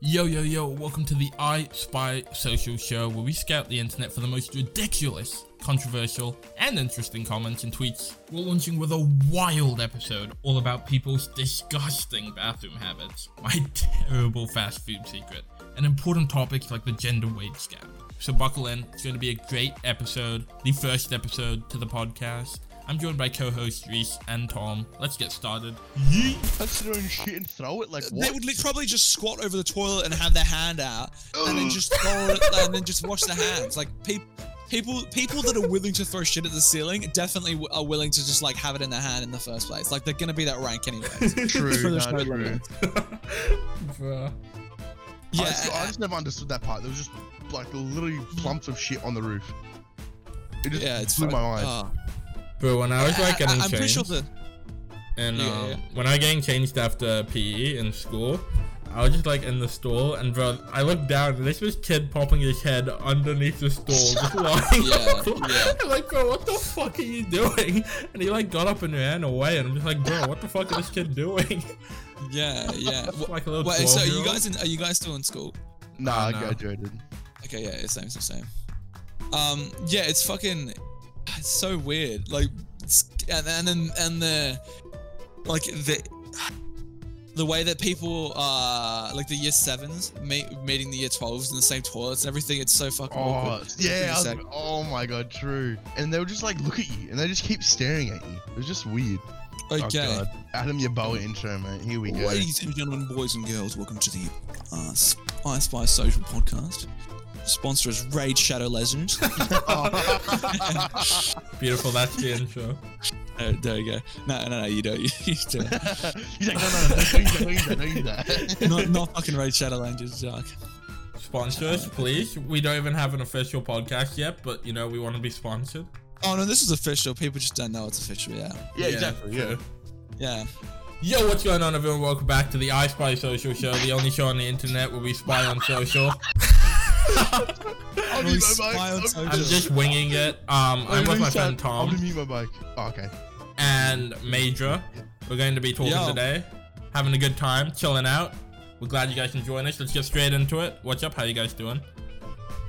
Yo, yo, yo, welcome to the I Spy Social Show, where we scout the internet for the most ridiculous, controversial, and interesting comments and tweets. We're launching with a wild episode all about people's disgusting bathroom habits, my terrible fast food secret, and important topics like the gender wage gap. So buckle in, it's going to be a great episode, the first episode to the podcast. I'm joined by co-hosts Reese and Tom. Let's get started. Touch their own shit and throw it like They would li- probably just squat over the toilet and have their hand out, and then just throw it, and then just wash their hands. Like pe- people, people that are willing to throw shit at the ceiling definitely w- are willing to just like have it in their hand in the first place. Like they're gonna be that rank anyway. True, For the nah, true. limits. Bruh. I, Yeah, just, I just never understood that part. There was just like literally hmm. clumps of shit on the roof. It just yeah, it's blew my fuck- mind. oh. Bro, when I was like I, getting am pretty changed, sure that and Yeah, um, yeah. when I was getting changed after PE in school, I was just like in the stall, and bro, I looked down, and this was kid popping his head underneath the stall, just lying. Yeah, on the floor. yeah. I'm like, bro, what the fuck are you doing? And he like got up and ran away, and I'm just like, bro, what the fuck is this kid doing? yeah, yeah. It's like a little Wait, so are you 12-year-old. in, are you guys still in school? Nah, I no. graduated. Okay, yeah, it's same, same, same. Um, yeah, it's fucking, it's so weird. Like, it's, and and then and the, like the, the way that people are like the year sevens meet, meeting the year twelves in the same toilets and everything. It's so fucking Oh, awkward. yeah. Was, oh my god, true. And they would just like look at you, and they just keep staring at you. It was just weird. Okay. Oh god. Adam, your boa intro, mate. Here we go. Ladies and gentlemen, boys and girls, welcome to the uh, I Spy Social Podcast. Sponsor is Raid Shadow Legends. Beautiful, that's the intro. Uh, there you go. No, no, no, you don't. You, you don't. He's like, no, no, no, don't use that, don't use that, don't use that. not, not fucking Raid Shadow Legends, Jack. Sponsor us, please. We don't even have an official podcast yet, but you know, we want to be sponsored. Oh no, this is official. People just don't know it's official. Yeah, yeah, exactly. Yeah. yeah. Yo, what's going on, everyone? Welcome back to the I Spy Social Show, the only show on the internet where we spy on social. I'll Really mute spy my on mic. social. I'm just winging it. Um, I'm with my friend Tom. I'm gonna Tom mute my mic. Oh, okay. and Major. We're going to be talking Yo. today, having a good time, chilling out. We're glad you guys can join us. Let's get straight into it. What's up? How you guys doing?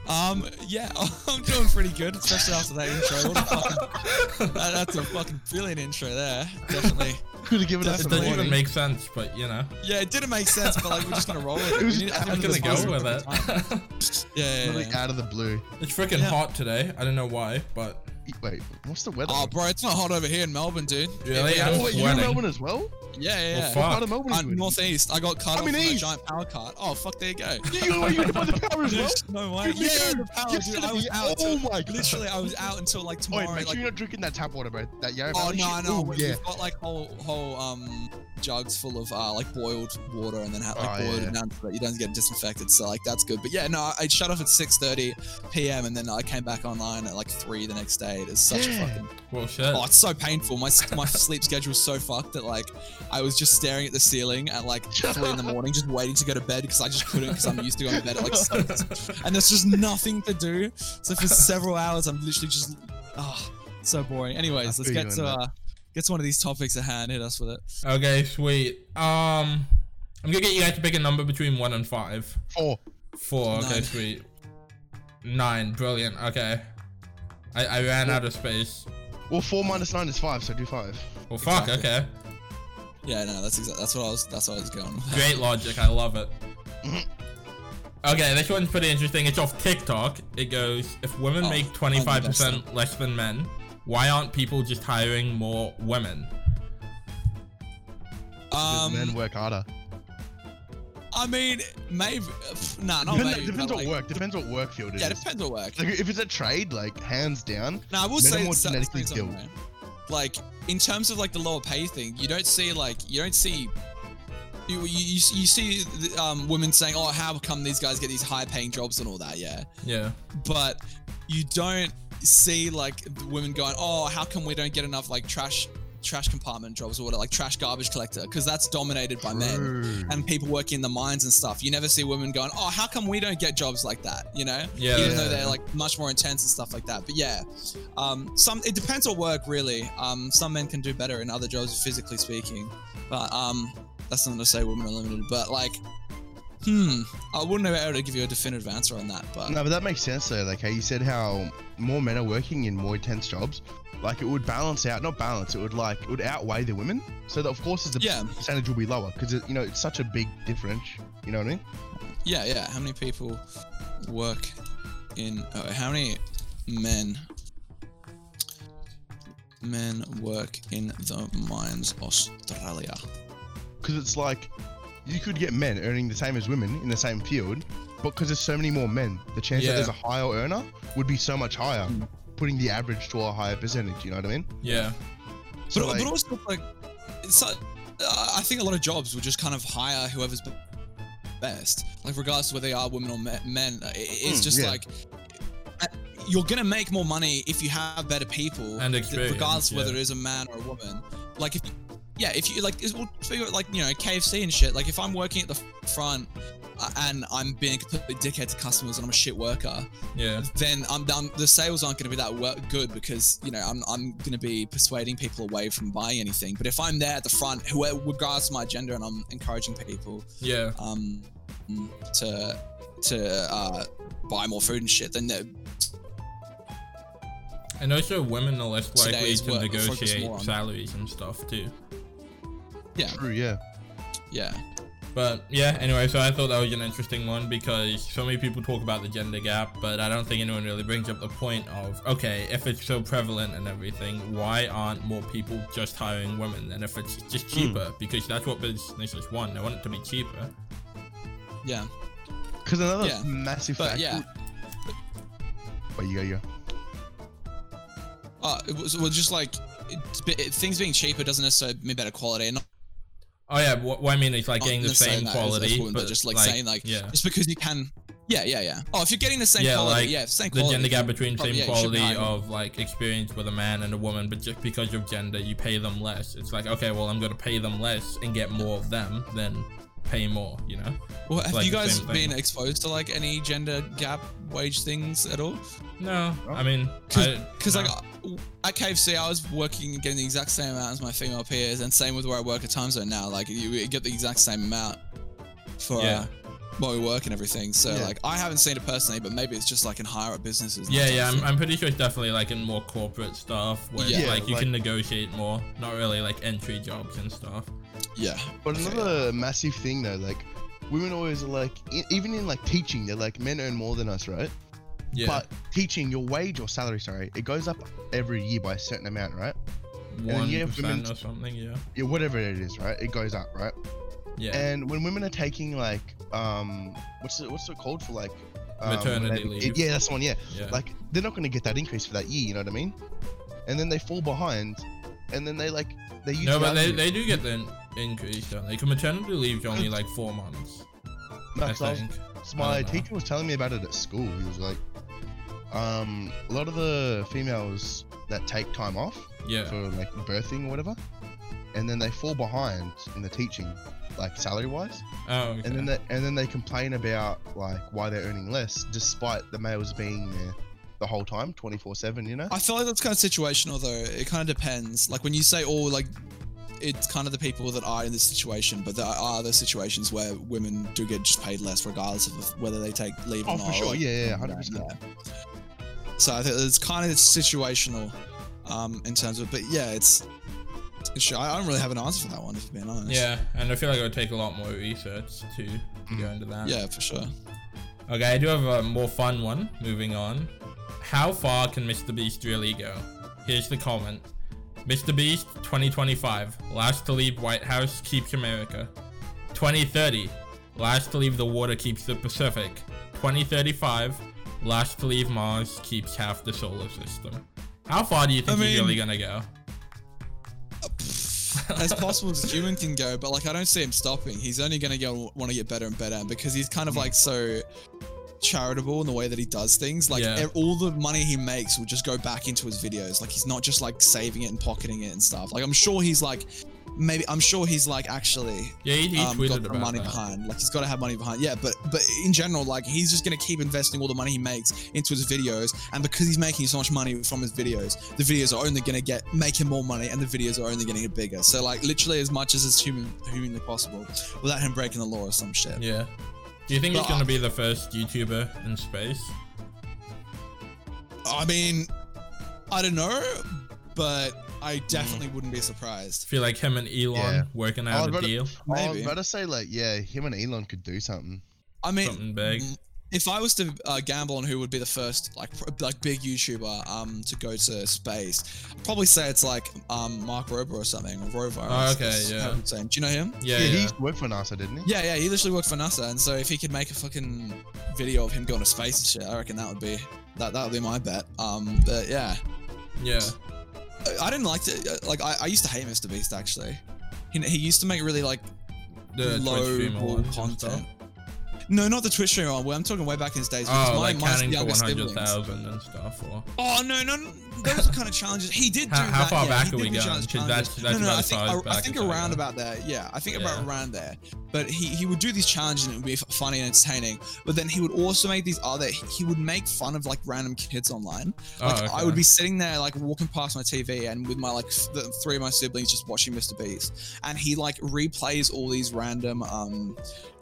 Um, yeah, I'm doing pretty good, especially after that intro. What a fucking, that, that's a fucking brilliant intro there. Definitely. Could have given us It some doesn't warning. even make sense, but you know, Yeah, it didn't make sense, but like we're just gonna roll with it. It was We need- just I I'm think gonna go with it. Yeah, yeah, yeah. out of the blue. it's freaking Yeah. hot today. I don't know why, but Wait, what's the weather? Oh, bro, it's not hot over here in Melbourne, dude. Really? Yeah, I'm oh, wait, you're in. Melbourne as well? Yeah, yeah. Well, yeah. fuck. Out of Melbourne. Uh, northeast. I got cut I'm off in a giant power cut. Oh fuck, there you go. You, you, you hit by the power as well? no way. Good Yeah, you. the power, You're dude. gonna I was be- out. Oh till- my god. Literally, I was out until like tomorrow. Wait, tomorrow. make sure like, you're not drinking that tap water, bro. That Yarra oh no, shit. no, Ooh, we- yeah. we've got like whole whole um jugs full of uh like boiled water and then ha- like Oh, boiled yeah. it down so that you don't get disinfected. So like that's good. But yeah, no, I shut off at 6:30 p.m. and then I came back online at like three the next day. It's such a fucking well, shit. Oh, it's so painful. My my sleep schedule is so fucked that like I was just staring at the ceiling at like three in the morning, just waiting to go to bed because I just couldn't because I'm used to going to bed at like six, and there's just nothing to do. So for several hours, I'm literally just oh, so boring. Anyways, let's get to uh get to one of these topics at hand. Hit us with it. Okay, sweet. Um, I'm gonna get you guys to pick a number between one and five. Four. Four. Okay, Nine. sweet. Nine. Brilliant. Okay. I, I ran out of space. Well, four minus nine is five, so do five. Well, fuck. Exactly. Okay. Yeah, no, that's exactly that's what I was that's what I was going. with. Great logic. I love it. Mhm. Okay, this one's pretty interesting. It's off TikTok. It goes: If women Oh, make 25% less than men, why aren't people just hiring more women? Because Um, men work harder. I mean, maybe nah, not Depends, maybe. depends but, what like, work. Depends what work field it Yeah, is. depends what work. Like, if it's a trade, like hands down. No, I will Men are say more it's- genetically say something, skilled. Like in terms of like the lower pay thing, you don't see like you don't see. You, you, you you see um, women saying, "Oh, how come these guys get these high-paying jobs and all that?" Yeah, Yeah. but you don't see like women going, "Oh, how come we don't get enough like trash trash compartment jobs or whatever, like trash garbage collector?" Because that's dominated by men and people working in the mines and stuff. You never see women going, "Oh, how come we don't get jobs like that?" You know, Yeah. even though they're like much more intense and stuff like that. But yeah, um, some it depends on work really. Um, some men can do better in other jobs, physically speaking. But um, that's not to say women are limited. But like, Hmm. I wouldn't be able to give you a definitive answer on that, but No, but that makes sense though. Like how you said how more men are working in more intense jobs, like it would balance out, not balance, it would like it would outweigh the women. So that of course the Yeah. percentage will be lower because you know it's such a big difference. You know what I mean? yeah, yeah. How many people work in? Uh, how many men men work in the mines Australia? Because it's like you could get men earning the same as women in the same field, but because there's so many more men, the chance Yeah. that there's a higher earner would be so much higher, Mm. putting the average to a higher percentage. You know what I mean? Yeah. So but, like, but also like, it's like, uh, I think a lot of jobs will just kind of hire whoever's best, like regardless of whether they are women or men. uh, It's Mm, just yeah. like uh, you're gonna make more money if you have better people, And regardless of whether it is a man or a woman. Like if, yeah, if you like, well, figure it like you know KFC and shit. Like if I'm working at the front. uh, And I'm being a complete dickhead to customers, and I'm a shit worker Yeah. then I'm done. The sales aren't going to be that well, good because you know I'm I'm going to be persuading people away from buying anything. But if I'm there at the front, whoever regardless of my gender, and I'm encouraging people Yeah. um to to uh, buy more food and shit, then they're- And also, women are less likely to work negotiate salaries and stuff too. Yeah true, yeah. yeah But yeah, anyway, so I thought that was an interesting one because so many people talk about the gender gap, but I don't think anyone really brings up the point of okay, if it's so prevalent and everything, why aren't more people just hiring women? And if it's just cheaper, because that's what businesses want, they want it to be cheaper. yeah. Because another Yeah. massive But factor. yeah. But you go, you go. Uh, it was well, just like it, it, things being cheaper doesn't necessarily mean better quality. And not Oh yeah, what, what I mean is like not getting the same that as- as quality, women, but, but just like, like, saying like yeah, just because you can. Yeah, yeah, yeah. Oh, if you're getting the same yeah, quality, like yeah, same quality. the quality. gender gap between probably, same yeah, you quality of like experience with a man and a woman, but just because of gender, you pay them less. It's like okay, well, I'm gonna pay them less and get more of them than pay more. You know? Well, have like you guys been exposed to like any gender gap wage things at all? No. I mean, Because I- like no. At KFC, I was working and getting the exact same amount as my female peers, and same with where I work at Timezone now. Like you get the exact same amount for Yeah. uh, while we work and everything. So Yeah. like I haven't seen it personally, but maybe it's just like in higher up businesses. Yeah, yeah, I'm. I'm pretty sure it's definitely like in more corporate stuff where Yeah, like you can negotiate more, not really like entry jobs and stuff. yeah. But Okay. another massive thing though, like women always are like, even in like teaching, they're like men earn more than us, right? Yeah, But teaching, your wage or salary, sorry, it goes up every year by a certain amount, right? one percent or something. Yeah, Yeah, whatever it is, right? It goes up, right? yeah, And when women are taking like, um, what's it, what's it called for like? um, Maternity they- leave. Yeah, that's the one. Yeah, yeah. like they're not going to get that increase for that year. You know what I mean? And then they fall behind, and then they like they use. no, but they, they do get the increase, don't they? 'Cause maternity leave's only like four months, No, I I was- think. So I my don't teacher was telling me about it at school. He was like, um, a lot of the females that take time off Yeah, for like birthing or whatever, and then they fall behind in the teaching, like salary wise, oh, okay. and then they, and then they complain about like why they're earning less despite the males being there the whole time, twenty four seven. You know? I feel like that's kind of situational though. It kind of depends. Like when you say all like it's kind of the people that are in this situation, but there are other situations where women do get just paid less regardless of whether they take leave or Oh, not. for sure. Yeah, yeah, hundred percent. yeah. So I think it's kind of situational um, in terms of, but yeah, it's. it's I don't really have an answer for that one, if I'm being honest. yeah, and I feel like it would take a lot more research to, to go into that. Yeah, for sure. Okay, I do have a more fun one. Moving on. How far can Mr. Beast really go? Here's the comment. Mr. Beast 2025. Last to leave White House keeps America. 2030. Last to leave the water keeps the Pacific. 2035. Last to leave Mars keeps half the solar system. How far do you think I he's mean- really gonna go? as possible as human can go, but like I don't see him stopping. He's only gonna go want to get better and better because he's kind of like so charitable in the way that he does things. Like Yeah. all the money he makes will just go back into his videos. Like he's not just like saving it and pocketing it and stuff. Like I'm sure he's like maybe I'm sure he's like actually Yeah, he, he um, tweeted got money that. behind. Like he's got to have money behind. Yeah, but but in general, like he's just gonna keep investing all the money he makes into his videos, and because he's making so much money from his videos, the videos are only gonna get make him more money, and the videos are only gonna get bigger. So like literally as much as is human humanly possible, without him breaking the law or some shit. Yeah. Do you think he's gonna be the first YouTuber in space? I mean, I don't know, but I definitely wouldn't be surprised. Feel like him and Elon Yeah. working I out a about to- deal. I was Maybe. about say like, yeah, him and Elon could do something. I mean, Something big. mm, if I was to uh, gamble on who would be the first like pr- like big YouTuber um to go to space, I'd probably say it's like um Mark Rober or something. Or Rover. Oh, okay, is yeah. how saying. Do you know him? Yeah, Yeah, yeah. he worked for NASA, didn't he? Yeah, yeah, he literally worked for NASA, and so if he could make a fucking video of him going to space and shit, I reckon that would be that that would be my bet. Um, but yeah, Yeah. I, I didn't like to like I, I used to hate Mr. Beast actually. He, he used to make really like The low Twitch streamer ball ones and content. No, not the Twitch streamer one. I'm talking way back in his days. Oh, my, like my counting to 100,000 and stuff. Or... Oh no, no, no, those are kind of challenges. He did do How- how that. far yeah, back are we going? challenge 'Cause challenges. that's- that's no, no, I think I, I think around about there. Yeah, I think about around there. But he he would do these challenges and it would be funny and entertaining. But then he would also make these other. He would make fun of like random kids online. Like oh, I would be sitting there like walking past my TV and with my like the three of my siblings just watching Mr. Beast, and he like replays all these random um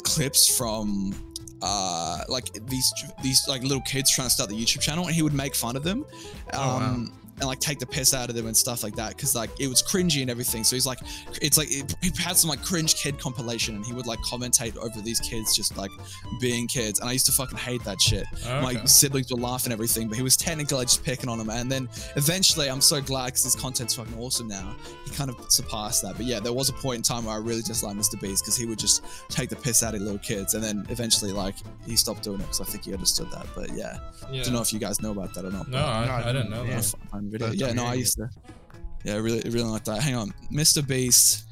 clips from uh like these these like little kids trying to start the YouTube channel, and he would make fun of them. Oh, wow. And like take the piss out of them and stuff like that because like it was cringy and everything so he's like it's like it, he had some like cringe kid compilation and he would like commentate over these kids just like being kids and i used to fucking hate that shit Oh, my siblings were laughing and everything, but he was technically just picking on him. And then eventually, I'm so glad because his content's fucking awesome now. He kind of surpassed that. But yeah, there was a point in time where I really just liked Mr. Beast because he would just take the piss out of little kids. And then eventually, like, he stopped doing it because I think he understood that. But yeah, Yeah. I don't know if you guys know about that or not. No, I, No, I didn't know yeah. that. Fun video. That's Yeah, no, I used to. Yeah, I really, really like that. Hang on, Mr. Beast,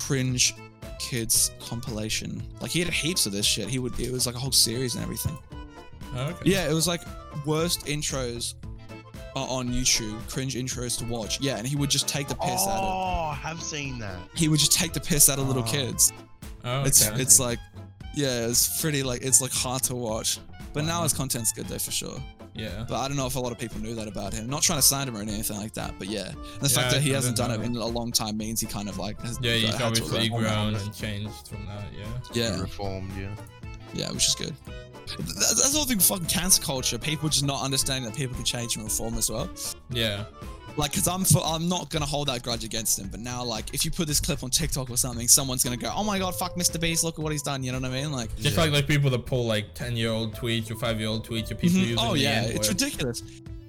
cringe kids compilation. Like he had heaps of this shit. He would. It was like a whole series and everything. Oh, okay. Yeah, it was like worst intros on YouTube, cringe intros to watch. Yeah, and he would just take the piss out of. Oh, I have seen that. He would just take the piss out of little Oh. kids. Oh, It's okay. it's like, yeah, it's pretty like it's like hard to watch. But now his content's good though for sure. Yeah. But I don't know if a lot of people knew that about him. Not trying to slander him or anything like that, but yeah, the Yeah, fact that he I hasn't didn't done it in a long time means he kind of like has Yeah, he's had to obviously reform grown and changed from that, yeah. Yeah, Reformed, yeah. yeah, which is good. That- That's the whole thing with fucking cancel culture. People just not understanding that people can change and reform as well. Yeah. Like, cause I'm for, I'm not gonna hold that grudge against him. But now, like, if you put this clip on TikTok or something, someone's gonna go, "Oh my god, fuck Mr. Beast! Look at what he's done." You know what I mean? Like, Just Yeah. like like people that pull like 10 year old tweets or 5 year old tweets or people Mhm. using oh the yeah, N-word. it's ridiculous.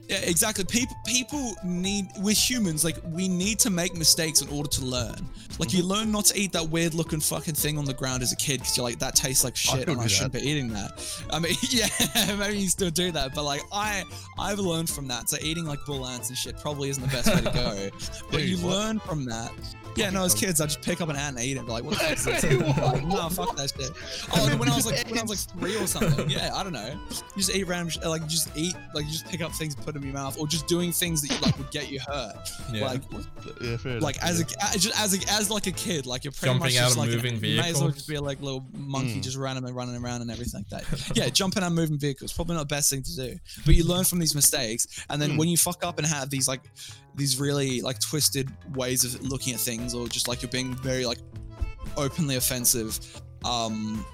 Yeah, exactly. People people need we're humans. Like we need to make mistakes in order to learn. Like you mm-hmm. learn not to eat that weird looking fucking thing on the ground as a kid because you're like that tastes like shit still and I shouldn't be eating that. I mean, yeah, maybe you still do that, but like I I've learned from that. So eating like bull ants and shit probably isn't the best way to go. but Dude, you what? learn from that. Yeah, no, as kids, I just pick up an ant and eat it. And be like, what the fuck is this? no, fuck that shit. Oh, when I was like, when I was like three or something. Yeah, I don't know. You just eat random, sh- like, you just eat, like, you just pick up things, put them in your mouth, or just doing things that you like would get you hurt. Yeah. Like, Yeah, fair like enough, as yeah. a, as just as a, as like a kid, like you're pretty Jumping much out just of like moving you may as well just be like a little monkey, Mm. just running and running around and everything like that. yeah, jumping out of moving vehicles probably not the best thing to do, but you learn from these mistakes, and then Mm. when you fuck up and have these like these really like twisted ways of looking at things, or just like you're being very like openly offensive, um,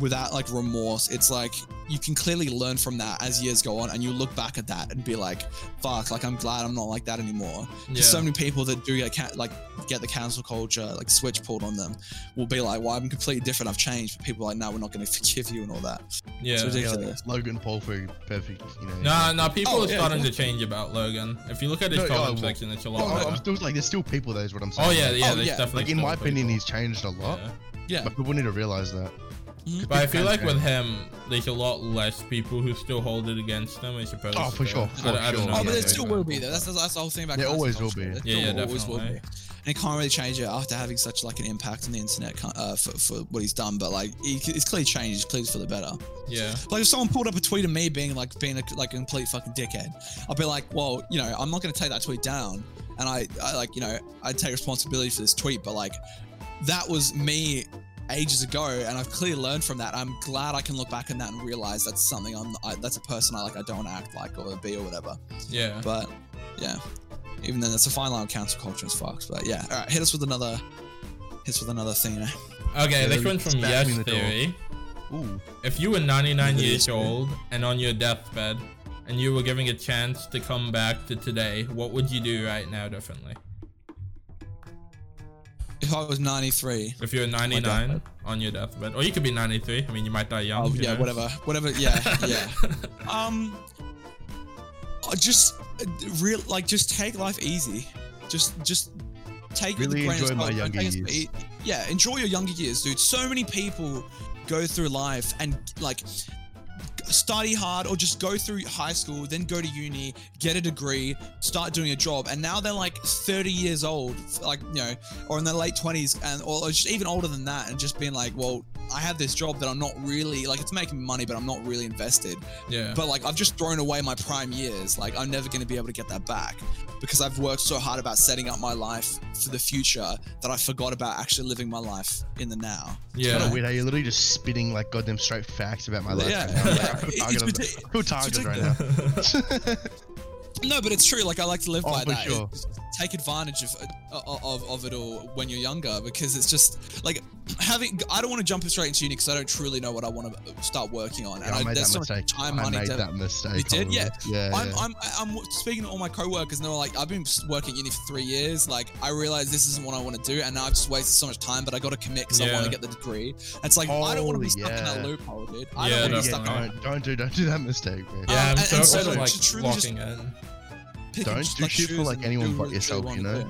without like remorse, it's like you can clearly learn from that as years go on, and you look back at that and be like, "Fuck!" Like I'm glad I'm not like that anymore. yeah. There's so many people that do get ca- like get the cancel culture like switch pulled on them will be like, "Well, I'm completely different. I've changed." But people are like, "No, we're not going to forgive you and all that." yeah. it's Yeah, ridiculous. like Logan Paul for perfect, you know. No, no, people Oh, are yeah, starting yeah. to change about Logan. If you look at his No, comment oh, section, it's a Well, lot I'm still like, there's still people there, is what I'm oh, saying. Oh yeah, yeah, Oh, there's yeah. definitely. Like in my opinion, people. he's changed a lot. Yeah. Yeah, But people need to realize that. But I feel like with him, there's a lot less people who still hold it against him, I suppose. Oh, for sure, I, for don't- I don't know Oh, but there they still go. will be though. That's, that's the whole thing about. There cancel always will be. There Yeah, still yeah, always will be. And he can't really change it after having such like an impact on the internet uh, for, for what he's done. But like, he, it's clearly changed. It's clearly for the better. Yeah. Like if someone pulled up a tweet of me being like being a, like a complete fucking dickhead, I'd be like, well, you know, I'm not going to take that tweet down, and I, I like, you know, I take responsibility for this tweet, but like, that was me ages ago, and I've clearly learned from that. I'm glad I can look back on that and realize that's something I'm, I, that's a person I like, I don't want to act like or be or whatever. Yeah. But yeah, even then, that's a fine line of cancel culture as fucks. But yeah, all right, hit us with another, hit us with another thing. Okay, Yeah, this one's from Yes the. Theory. Ooh. If you were 99 years old and on your deathbed, and you were given a chance to come back to today, what would you do right now differently? If I was 93. If you're 99 on your deathbed, or you could be 93. I mean, you might die young. Oh yeah, knows? whatever, whatever. Yeah, yeah. Um, I just uh, real like just take life easy. Just just take Really a grain enjoy my younger take it- years. Yeah, enjoy your younger years, dude. So many people go through life and like study hard or just go through high school, then go to uni, get a degree, start doing a job, and now they're like 30 years old, like you know, or in their late 20s, and or just even older than that, and just being like, well, I have this job that I'm not really like it's making money, but I'm not really invested. Yeah. But like I've just thrown away my prime years. Like I'm never going to be able to get that back because I've worked so hard about setting up my life for the future that I forgot about actually living my life in the now. Yeah. Kind yeah. of weird how you're literally just spitting like goddamn straight facts about my life. Yeah, right now. yeah. I feel It's targeted, ridic- I targeted right now. No, but it's true. Like I like to live Oh, by that. sure. It- just take advantage of, uh, of of of it all when you're younger because it's just like having. I don't want to jump straight into uni because I don't truly know what I want to start working on. Yeah, I made there's that so much mistake. time, I money, made dev- that mistake. You did? Yeah. Yeah. I'm, yeah. I'm, I'm speaking to all my coworkers, and they're like, I've been working uni for three years. Like, I realize this isn't what I want to do, and now I've just wasted so much time. But I got to commit because I want to get the degree. It's like I don't want to be Holy stuck in that loophole, dude. I Yeah, don't want to be stuck. fine. in don't, don't do don't do that mistake, man. Yeah, Um, I'm and- so and so of like just truly just- in. Don't do like, shit for, like, anyone but yourself, you know?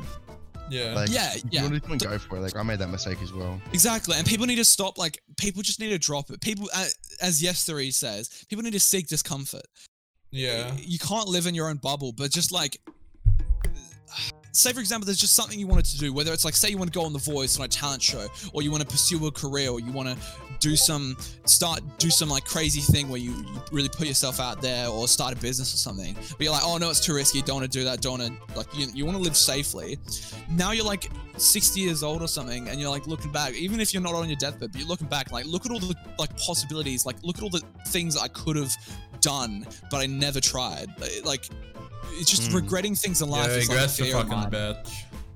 Do. Yeah. Like, Yeah, if yeah. You want to go for it? Like I made that mistake as well. Exactly, and people need to stop. Like, people just need to drop it. People, uh, as Yes Theory says, people need to seek discomfort. yeah. you can't live in your own bubble, but just like say for example there's just something you wanted to do whether it's like say you want to go on the voice on a talent show or you want to pursue a career or you want to do some start do some like crazy thing where you, you really put yourself out there or start a business or something but you're like oh no it's too risky don't want to do that don't want to like you, you want to live safely. Now you're like 60 years old or something and you're like looking back even if you're not on your deathbed but you're looking back like look at all the like possibilities like look at all the things i could have done but i never tried. Like it's just Mm. regretting things in life Yeah, is like a regrets a fear of fucking bitch.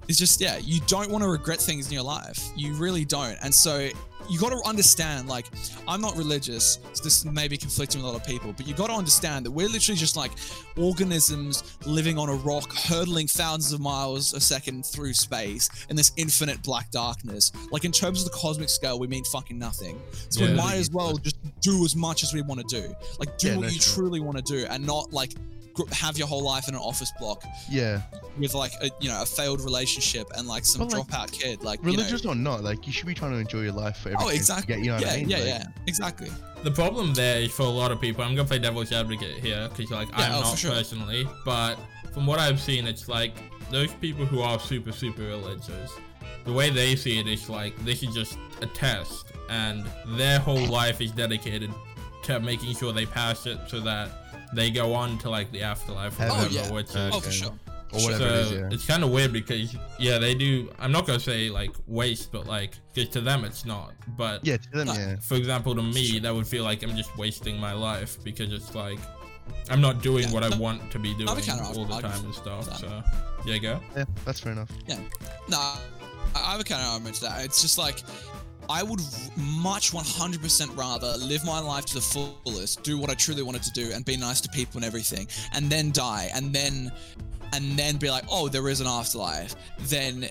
It's just yeah, you don't want to regret things in your life. You really don't. And so you got to understand like I'm not religious, so this may be conflicting with a lot of people, but you got to understand that we're literally just like organisms living on a rock hurtling thousands of miles a second through space in this infinite black darkness. Like in terms of the cosmic scale, we mean fucking nothing. So we might as well just do as much as we want to do. Like do Yeah, what no, you sure. truly want to do and not like have your whole life in an office block Yeah, with like a you know a failed relationship and like some But, like, dropout kid like you know, religious or not, like you should be trying to enjoy your life for every oh exactly get, you know yeah I mean? yeah Like, yeah exactly The problem there for a lot of people. I'm gonna play devil's advocate here because like Yeah, I'm oh, not sure. personally, but from what I've seen, it's like those people who are super super religious. The way they see it is like this is just a test, and their whole life is dedicated to making sure they pass it so that they go on to like the afterlife or Heaven. whatever. Oh, yeah. Which oh, is, oh for sure Or whatever so it is, yeah. it's kind of weird because yeah, they do. I'm not gonna say like waste, but like 'cause to them it's not. But Yeah, to them, No. yeah. for example, to me, that would feel like I'm just wasting my life because it's like I'm not doing Yeah, what I want to be doing I'll all the time and stuff. that. So yeah, go. Yeah, that's fair enough. Yeah. No I I have a kind of argument to that it's just like I would much 100% rather live my life to the fullest, do what I truly wanted to do, and be nice to people and everything, and then die, and then, and then be like, oh, there is an afterlife. Then,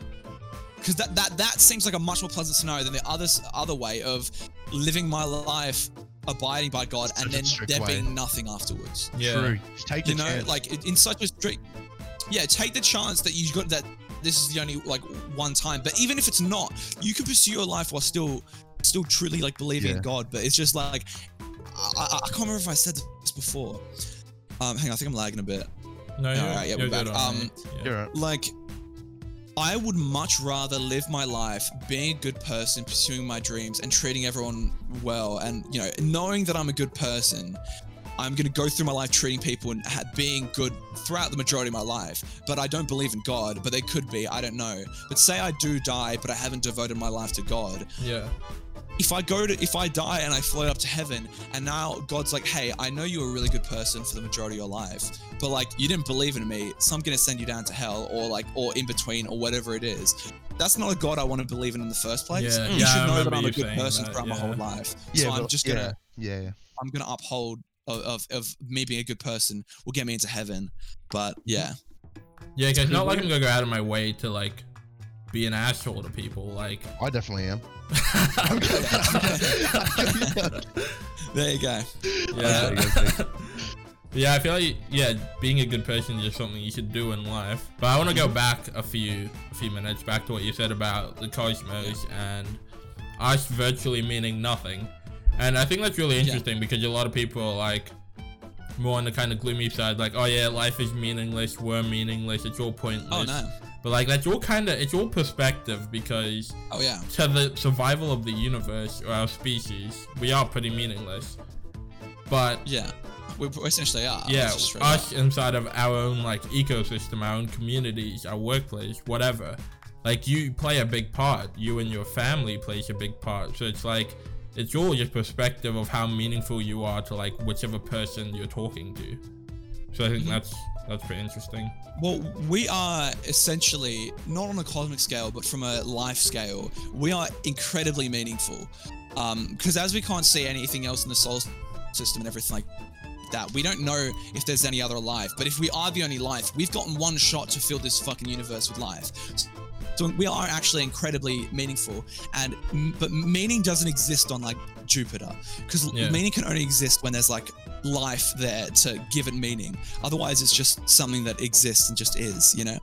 because that that that seems like a much more pleasant scenario than the other other way of living my life, abiding by God, and Such a then there way. being nothing afterwards Yeah. True. Just take the you know chance. like in such a strict yeah take the chance that you got that this is the only like one time but even if it's not you can pursue your life while still still truly like believing in god but it's just like I, I, I can't remember if i said this before um hang on i think i'm lagging a bit No, you're, Alright, yeah, we're good back. on Um. Yeah. You're right. like I would much rather live my life being a good person, pursuing my dreams, and treating everyone well, and you know, knowing that I'm a good person. I'm gonna go through my life treating people and ha- being good throughout the majority of my life. But I don't believe in God. But they could be. I don't know. But say I do die, but I haven't devoted my life to God. yeah. if I go to if I die and I float up to heaven and now God's like, hey, I know you're a really good person for the majority of your life, but like you didn't believe in me, so I'm gonna send you down to hell or like or in between or whatever it is. That's not a God I want to believe in in the first place. Yeah, you yeah, should know that I'm a good person that, throughout my whole life. Yeah, so I'm just gonna yeah. I'm gonna uphold of, of, of me being a good person will get me into heaven. But yeah. Yeah, because not like I'm gonna go out of my way to like be an asshole to people. Like, I definitely am. There you go. yeah, yeah. I feel like yeah, being a good person is just something you should do in life. But I want to go Mm-hmm. back a few a few minutes back to what you said about the cosmos and us virtually meaning nothing. And I think that's really interesting because a lot of people are like more on the kind of gloomy side, like, oh yeah, life is meaningless, we're meaningless, it's all pointless. Oh no. But like that's all kind of it's all perspective because Oh yeah. to the survival of the universe or our species, we are pretty meaningless. But Yeah. We essentially are. yeah, us up. inside of our own like ecosystem, our own communities, our workplace, whatever. Like you play a big part. You and your family plays a big part. So it's like it's all just perspective of how meaningful you are to like whichever person you're talking to. So I think Mhm. that's that's pretty interesting. Well, we are essentially not on a cosmic scale, but from a life scale, we are incredibly meaningful. Because as we can't see anything else in the solar system and everything like that, we don't know if there's any other life. But if we are the only life, we've gotten one shot to fill this fucking universe with life. So we are actually incredibly meaningful, and but meaning doesn't exist on like Jupiter because Yeah. meaning can only exist when there's like life there to give it meaning. Otherwise, it's just something that exists and just is, you know.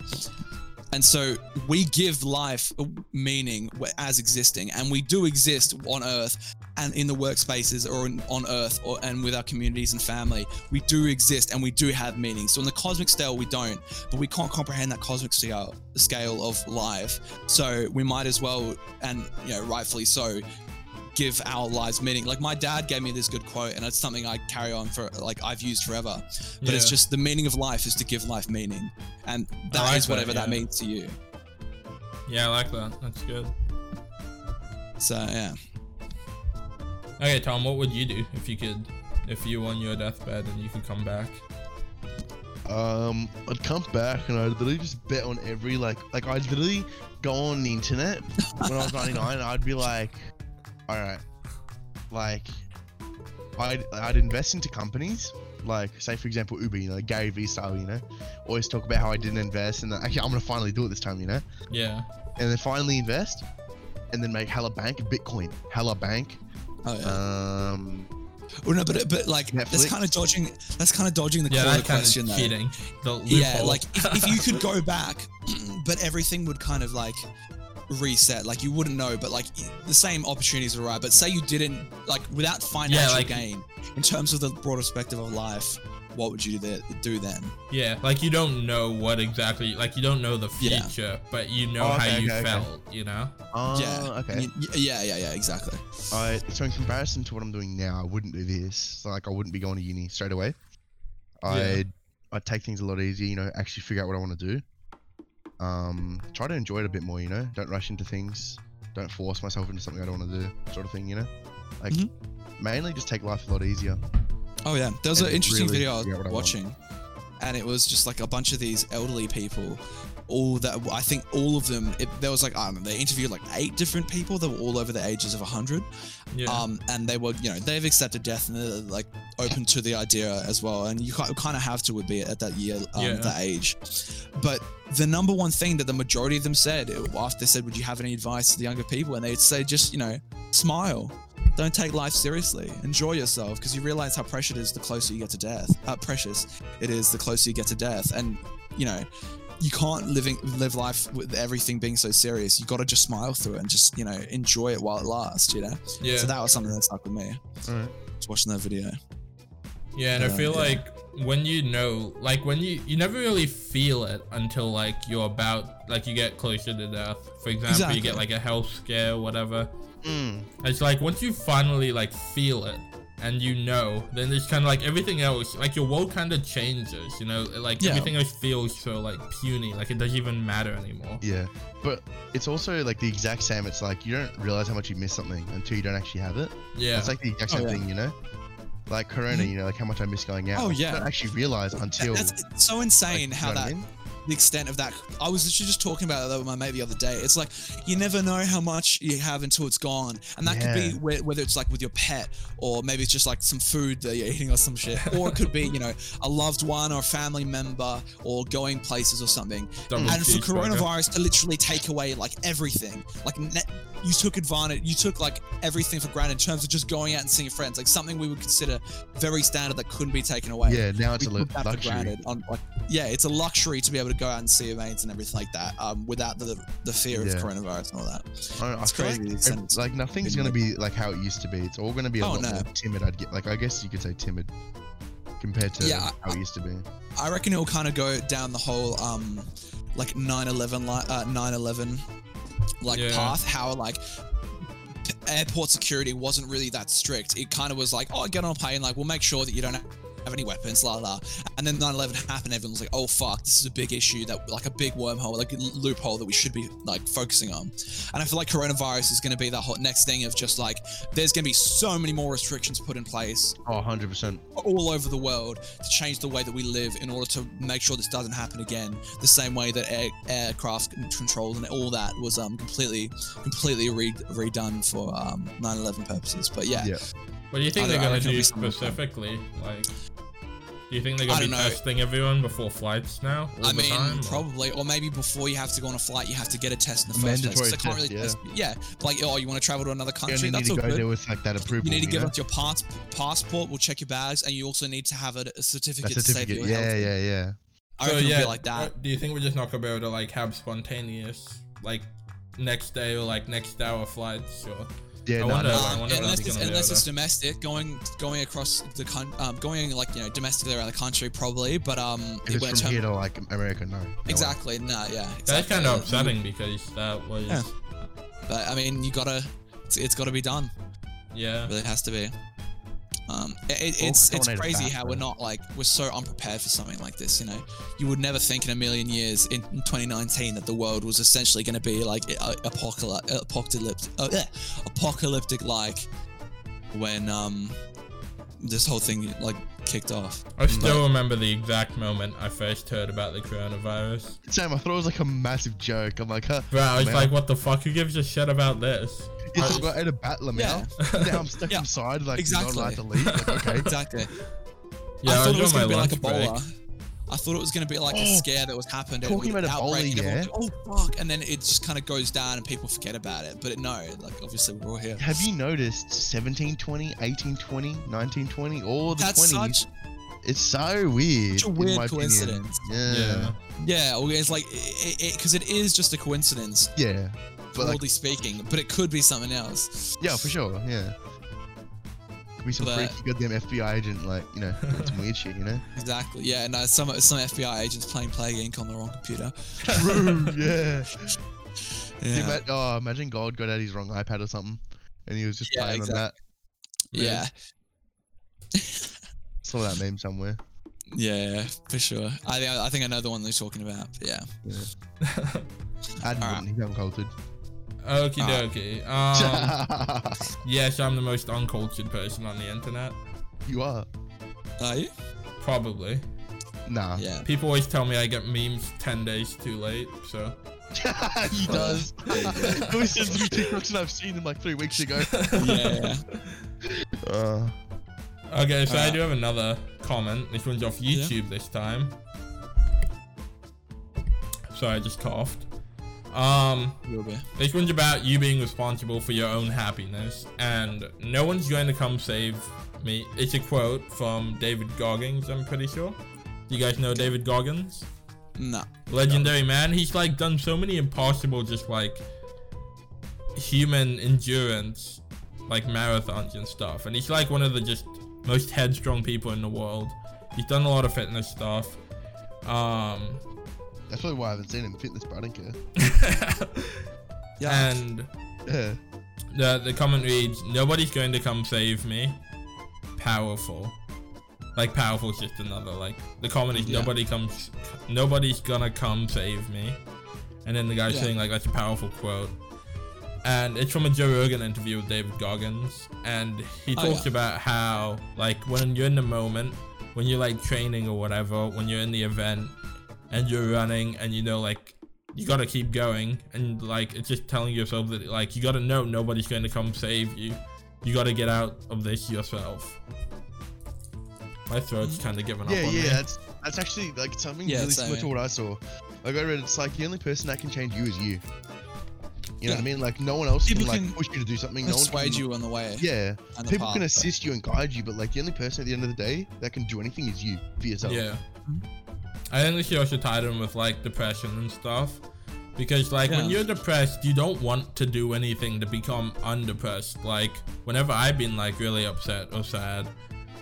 And so we give life uh, meaning as existing, and we do exist on Earth and in the workspaces or in, on Earth or and with our communities and family. We do exist and we do have meaning. So in the cosmic scale, we don't, but we can't comprehend that cosmic scale scale of life. So we might as well, and you know, rightfully so, give our lives meaning. Like my dad gave me this good quote, and it's something I carry on for, like I've used forever. But it's just the meaning of life is to give life meaning, and that like is whatever that yeah. means to you. Yeah, I like that. That's good. So yeah. Okay, Tom, what would you do if you could, if you were on your deathbed and you could come back? Um, I'd come back and I'd literally just bet on every like like I'd literally go on the internet when I was 99 and I'd be like, all right, like I'd I'd invest into companies like say for example Uber, you know Gary Vee style, you know, always talk about how I didn't invest and then, actually I'm gonna finally do it this time, you know, Yeah. and then finally invest and then make hella bank Bitcoin, hella bank. Oh yeah. Um, well, no, but but like that's kind of dodging. That's kind of dodging the Yeah, core of kind question of though. cheating. Yeah, like if, if you could go back, but everything would kind of like reset. Like you wouldn't know, but like the same opportunities arrive. But say you didn't like without financial like- gain, in terms of the broader perspective of life, what would you do, do then? yeah, like you don't know what exactly, like you don't know the Yeah. future, but you know Oh, how okay, you okay, okay. felt, you know? uh, yeah. okay. Y- y- Yeah, yeah, yeah, exactly. I so in comparison to what I'm doing now, I wouldn't do this. Like I wouldn't be going to uni straight away. I'd I'd take things a lot easier, you know, actually figure out what I want to do. Um, try to enjoy it a bit more, you know. Don't rush into things. Don't force myself into something I don't want to do, sort of thing, you know. Like Mhm. mainly just take life a lot easier. Oh yeah, there was an interesting really video I was figure out what I watching, and it was just like a bunch of these elderly people, all that I think all of them. It, there was like I don't know, they interviewed like eight different people that were all over the ages of hundred, Yeah. um, and they were you know they've accepted death and they're like open to the idea as well, and you kind of have to would be at that year, um, Yeah. that age, but the number one thing that the majority of them said after they said, "Would you have any advice to the younger people?" and they'd say, "Just you know, smile." Don't take life seriously. Enjoy yourself because you realize how precious it is the closer you get to death. Uh, precious it is the closer you get to death, and you know you can't living live life with everything being so serious. You got to just smile through it and just you know enjoy it while it lasts. You know. yeah. So that was something that stuck with me. Alright. Just watching that video. Yeah, and I feel yeah. like when you know, like when you you never really feel it until like you're about like you get closer to death. For example, you get like a health scare, whatever. Mm. It's like once you finally like feel it, and you know, then it's kind of like everything else, like your world kind of changes, you know, like Yeah. everything else feels so like puny, like it doesn't even matter anymore. Yeah, but it's also like the exact same. It's like you don't realize how much you miss something until you don't actually have it. Yeah. It's like the exact Oh, same yeah. thing, you know. Like Corona, Mhm. you know, like how much I miss going out. Oh, Like, you yeah. don't actually realize until. That's it's so insane you how know what I that mean? The extent of that. I was literally just talking about that with my mate the other day. It's like you never know how much you have until it's gone, and that could be whe- whether it's like with your pet, or maybe it's just like some food that you're eating or some shit, or it could be you know a loved one or a family member, or going places or something. Double and for cheeseburger. coronavirus to literally take away like everything, like ne- you took advantage, you took like everything for granted in terms of just going out and seeing your friends, like something we would consider very standard that couldn't be taken away Yeah, now it's we a lu- took that for luxury. granted. On, like, yeah, it's a luxury to be able to go out and see your mates and everything like that, um, without the the fear Yeah. of coronavirus and all that. I, I It's crazy, Like, it's- like nothing's gonna be like how it used to be. It's all gonna be a Oh, lot no. more timid. I'd get like I guess you could say timid compared to Yeah, how it used to be. I reckon it'll kind of go down the whole um, like 9/11 li- uh, 9/11 like Yeah. path. How like airport security wasn't really that strict. It kind of was like, oh, get on a plane, like we'll make sure that you don't have any weapons, la la. And then 9/11 happened. Everyone was like, oh fuck, this is a big issue that like a big wormhole, like a loophole that we should be like focusing on. And I feel like coronavirus is going to be that hot next thing of just like there's going to be so many more restrictions put in place Oh, 100 percent. all over the world to change the way that we live in order to make sure this doesn't happen again. The same way that air, aircraft controls and all that was um completely completely re- redone for um 9/11 purposes. But yeah, Yeah. What do you think I they're I gonna do be something like that. specifically? Like, do you think they're gonna be know. testing everyone before flights now? all I the mean time, probably, or maybe before you have to go on a flight, you have to get a test in the first place. 'cause mandatory they can't really test, test. Yeah, like oh, you want to travel to another country? You country? only need to all go good. there with like that approval. You need to give know? us your pass- passport. We'll check your bags, and you also need to have a, a a certificate, to say that certificate. you're Yeah, healthy. yeah, yeah. I So reckon it'll yeah, be like that. Uh, do you think we're just not gonna be able to like have spontaneous like next day or like next hour flights or? Yeah, I no, wonder- no, Um, wonder unless it's, unless it's domestic, going going across the con- um, going like you know domestically around the country probably, but um, If it's from term- here to like America, no. no way. exactly, no, yeah, exactly. That's kind of upsetting because that was Yeah. But I mean, you gotta, it's, it's got to be done. yeah. It really has to be. Um, it, it- it's someone it's crazy how we're not like we're so unprepared for something like this. You know, you would never think in a million years in 2019 that the world was essentially going to be like apocalyptic, apocalyptic, uh, yeah, apocalyptic like when um this whole thing like kicked off. I still remember the exact moment I first heard about the coronavirus. Sam, I thought it was like a massive joke. I'm like, huh? Bro, I was Man. like, what the fuck? Who gives a shit about this? You I- thought I ate a bat, Yeah. Lamau? Now I'm stuck Yeah, inside, like exactly. not allowed to leave. Like, okay. Exactly. Yeah, I I thought it was was going to be like a Ebola. break. I thought it was going to be like a Oh, scare that was happened. talking with about Ebola, outbreak, and yeah. goes, Oh fuck! And then it just kind of goes down, and people forget about it. But no, like obviously we're all here. Have you noticed 1720, 1820, 1920, all the That's 20s? such It's so weird. Such a in weird my opinion. coincidence. Yeah. Yeah. yeah. It's like it because it, is just a coincidence, Yeah. But like, broadly speaking. But it could be something else. yeah, for sure. Yeah. Could be some But- freaky goddamn FBI agent, like, you know, some weird shit, you know? Exactly. Yeah. No. Some some FBI agents playing Plague Inc on the wrong computer. True, yeah. Yeah. Ima- oh, imagine God got out his wrong iPad or something, and he was just Yeah, playing on that. Yeah. Saw that meme somewhere. Yeah. For sure. I think I think I know the one they're talking about. but Yeah. Adam wouldn't, he's uncultured. Okie Ah. dokie. Um, yes, I'm the most uncultured person on the internet. you are. Are you? Probably. Nah. Yeah. People always tell me I get memes 10 days too late, so. he does. he always sends me TikToks and I've seen him like three weeks ago. Yeah. Uh, Okay, so I Uh, do have another comment. This one's off Yeah. YouTube this time. Sorry, I just coughed. Um, this one's about you being responsible for your own happiness, and no one's going to come save me. It's a quote from David Goggins, I'm pretty sure. Do you guys know David Goggins? No. legendary man. He's like done so many impossible, just like human endurance, like marathons and stuff. And he's like one of the just most headstrong people in the world. He's done a lot of fitness stuff. Um, that's probably why I haven't seen him fitness, but I don't care. Yeah. and Yeah. the the comment reads, "Nobody's going to come save me." powerful. Like powerful's just another like the comedy. Yeah. Nobody comes, nobody's gonna come save me. And then the guy's Yeah. saying like that's a powerful quote. And it's from a Joe Rogan interview with David Goggins, and he Oh, talks yeah. about how like when you're in the moment, when you're like training or whatever, when you're in the event, and you're running, and you know like you gotta keep going, and like it's just telling yourself that like you gotta know nobody's going to come save you. You gotta get out of this yourself. My throat's kind of giving Yeah, up on yeah, me. that's that's actually like something Yeah, really same, similar to what I saw. Like I read, it's like the only person that can change you is you. You know what I mean? Like no one else People can like can push you to do something. No one Persuade can, you on the way. Yeah, the people can path. assist you and guide you, but like the only person at the end of the day that can do anything is you for yourself. Yeah. Mm-hmm. I think she also tied in with like depression and stuff. Because like when you're depressed, you don't want to do anything to become undepressed. Like whenever I've been like really upset or sad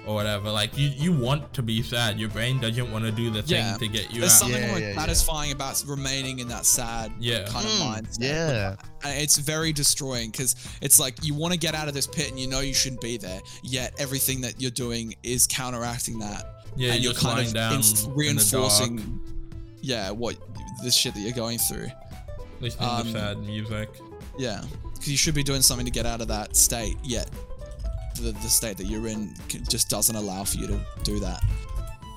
or whatever, like you, you want to be sad. Your brain doesn't want to do the thing Yeah. to get you There's out. something Yeah, like yeah, yeah. satisfying about remaining in that sad Yeah. kind of Mm, mindset. yeah. And it's very destroying because it's like you want to get out of this pit and you know you shouldn't be there, yet everything that you're doing is counteracting that. Yeah, and you're, you're kind of down inf- in the dark, reinforcing, yeah, what the shit that you're going through. listening um, to sad music. Yeah, because you should be doing something to get out of that state, yet the, the state that you're in just doesn't allow for you to do that.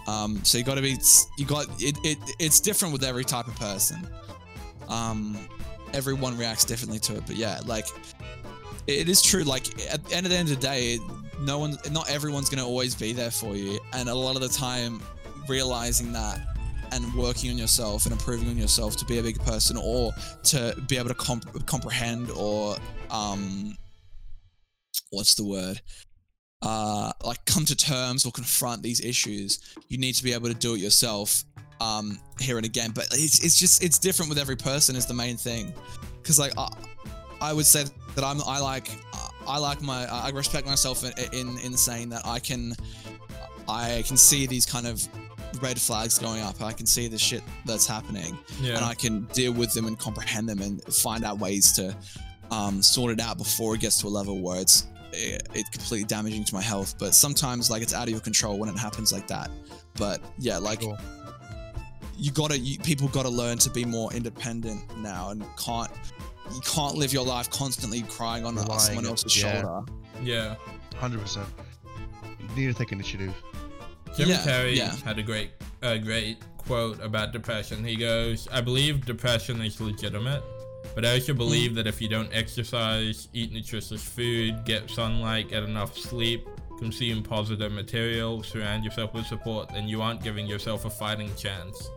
Um, so you got to be, you got it, it. It's different with every type of person. Um, everyone reacts differently to it, but yeah, like it is true. Like at the end of the end of the day, no one, not everyone's gonna always be there for you, and a lot of the time, realizing that and working on yourself and improving on yourself to be a bigger person or to be able to comp- comprehend or um what's the word? Uh like come to terms or confront these issues you need to be able to do it yourself um here and again. But it's, it's just it's different with every person is the main thing. Because like I, I would say that i'm i like i like my i respect myself in in, in saying that i can i can see these kind of red flags going up i can see the shit that's happening Yeah. and I can deal with them and comprehend them and find out ways to um, sort it out before it gets to a level where it's it, it's completely damaging to my health. But sometimes like it's out of your control when it happens like that. But yeah, like you gotta you, people gotta learn to be more independent now and can't you can't live your life constantly crying on Relying someone else's yeah. shoulder. yeah. Hundred percent. Need to take initiative. Jim Yeah, Carrey yeah. had a great, a great quote about depression. He goes, "I believe depression is legitimate, but I also believe mm. that if you don't exercise, eat nutritious food, get sunlight, get enough sleep, consume positive material, surround yourself with support, then you aren't giving yourself a fighting chance."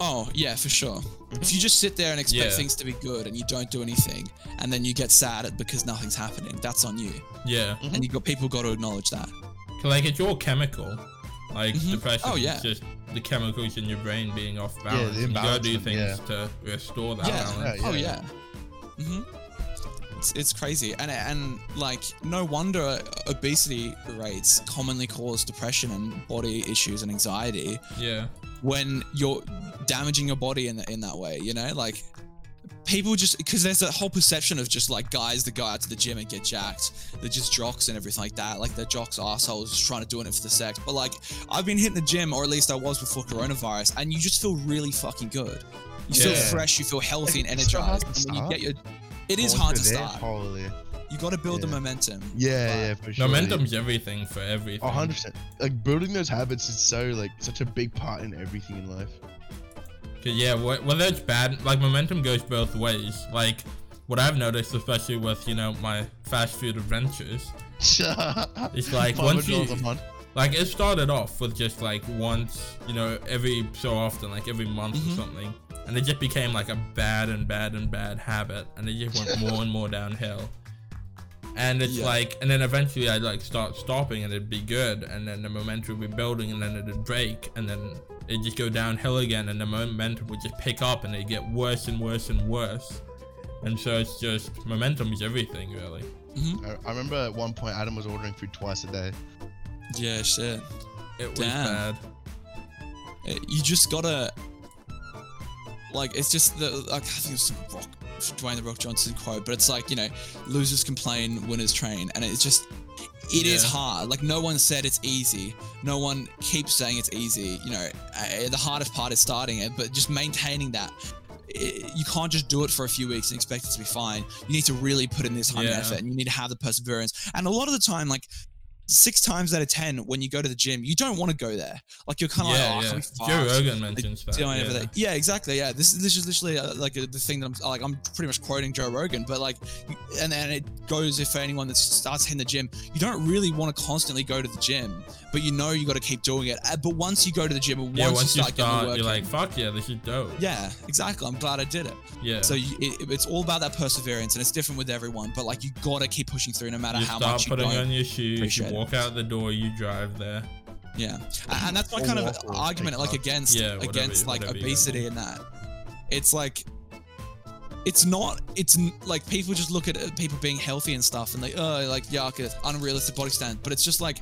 Oh yeah, for sure. If you just sit there and expect Yeah. things to be good and you don't do anything, and then you get sad at- because nothing's happening, that's on you. Yeah, And you got people got to acknowledge that. like it's all chemical. Like Mhm. depression Oh, yeah. is just the chemicals in your brain being off balance. and you gotta do things yeah. to restore that Yeah. balance. Yeah, Oh yeah. yeah. hmm It's, it's crazy, and and like no wonder obesity rates commonly cause depression and body issues and anxiety Yeah, when you're damaging your body in in that way. You know, like people just because there's a whole perception of just like guys that go out to the gym and get jacked, they're just jocks and everything like that. Like they're jocks assholes just trying to do it for the sex. But like I've been hitting the gym, or at least I was before coronavirus, and you just feel really fucking good. You feel fresh, you feel healthy and It's so hard energized. And when you get your it is hard to start. Holy. You got to build the momentum. Yeah, But- yeah, for sure. momentum's everything for everything. A hundred percent. Like building those habits is so like such a big part in everything in life. 'Cause, yeah, whether it's bad, like momentum goes both ways. Like what I've noticed, especially with you know my fast food adventures, it's like once you $500 a month. like it started off with just like once, you know, every so often, like every month Mhm. or something, and it just became like a bad and bad and bad habit, and it just went more and more downhill. And it's Yeah. like, and then eventually I'd like start stopping and it'd be good, and then the momentum would be building, and then it'd break, and then it'd just go downhill again, and the momentum would just pick up, and it'd get worse and worse and worse. And so it's just momentum is everything, really. hmm I, I remember at one point Adam was ordering food twice a day. Yeah, shit. It was Damn. bad. You just gotta like it's just the like, I think it's some rock Dwayne the Rock Johnson quote, but it's like you know losers complain, winners train, and it's just it is Yeah. hard. Like no one said it's easy. No one keeps saying it's easy. You know, uh, the hardest part is starting it, but just maintaining that. i- You can't just do it for a few weeks and expect it to be fine. You need to really put in this time and Yeah. effort, and you need to have the perseverance. And a lot of the time, like six times out of ten, when you go to the gym, you don't want to go there. Like you're kind of yeah, like, oh, yeah. Joe? Rogan mentions that. yeah. everything. Yeah, exactly. Yeah, this this is literally uh, like uh, the thing that I'm like I'm pretty much quoting Joe Rogan, but like, and and it goes if for anyone that starts hitting the gym, you don't really want to constantly go to the gym, but you know you got to keep doing it. Uh, But once you go to the gym, and Yeah, once, once you you start, getting the start, work you're like, fuck yeah, this is dope. yeah, exactly. I'm glad I did it. Yeah. So you, it, it's all about that perseverance, and it's different with everyone. But like, you got to keep pushing through, no matter you how much you putting don't. on your shoes, appreciate it. Walk out the door, you drive there. Yeah, A- and that's my kind of argument, like against Yeah, whatever against like whatever you gotta obesity do. and that. It's like, it's not. It's n- like people just look at uh, people being healthy and stuff, and they oh like yuck, it's unrealistic body standard. But it's just like.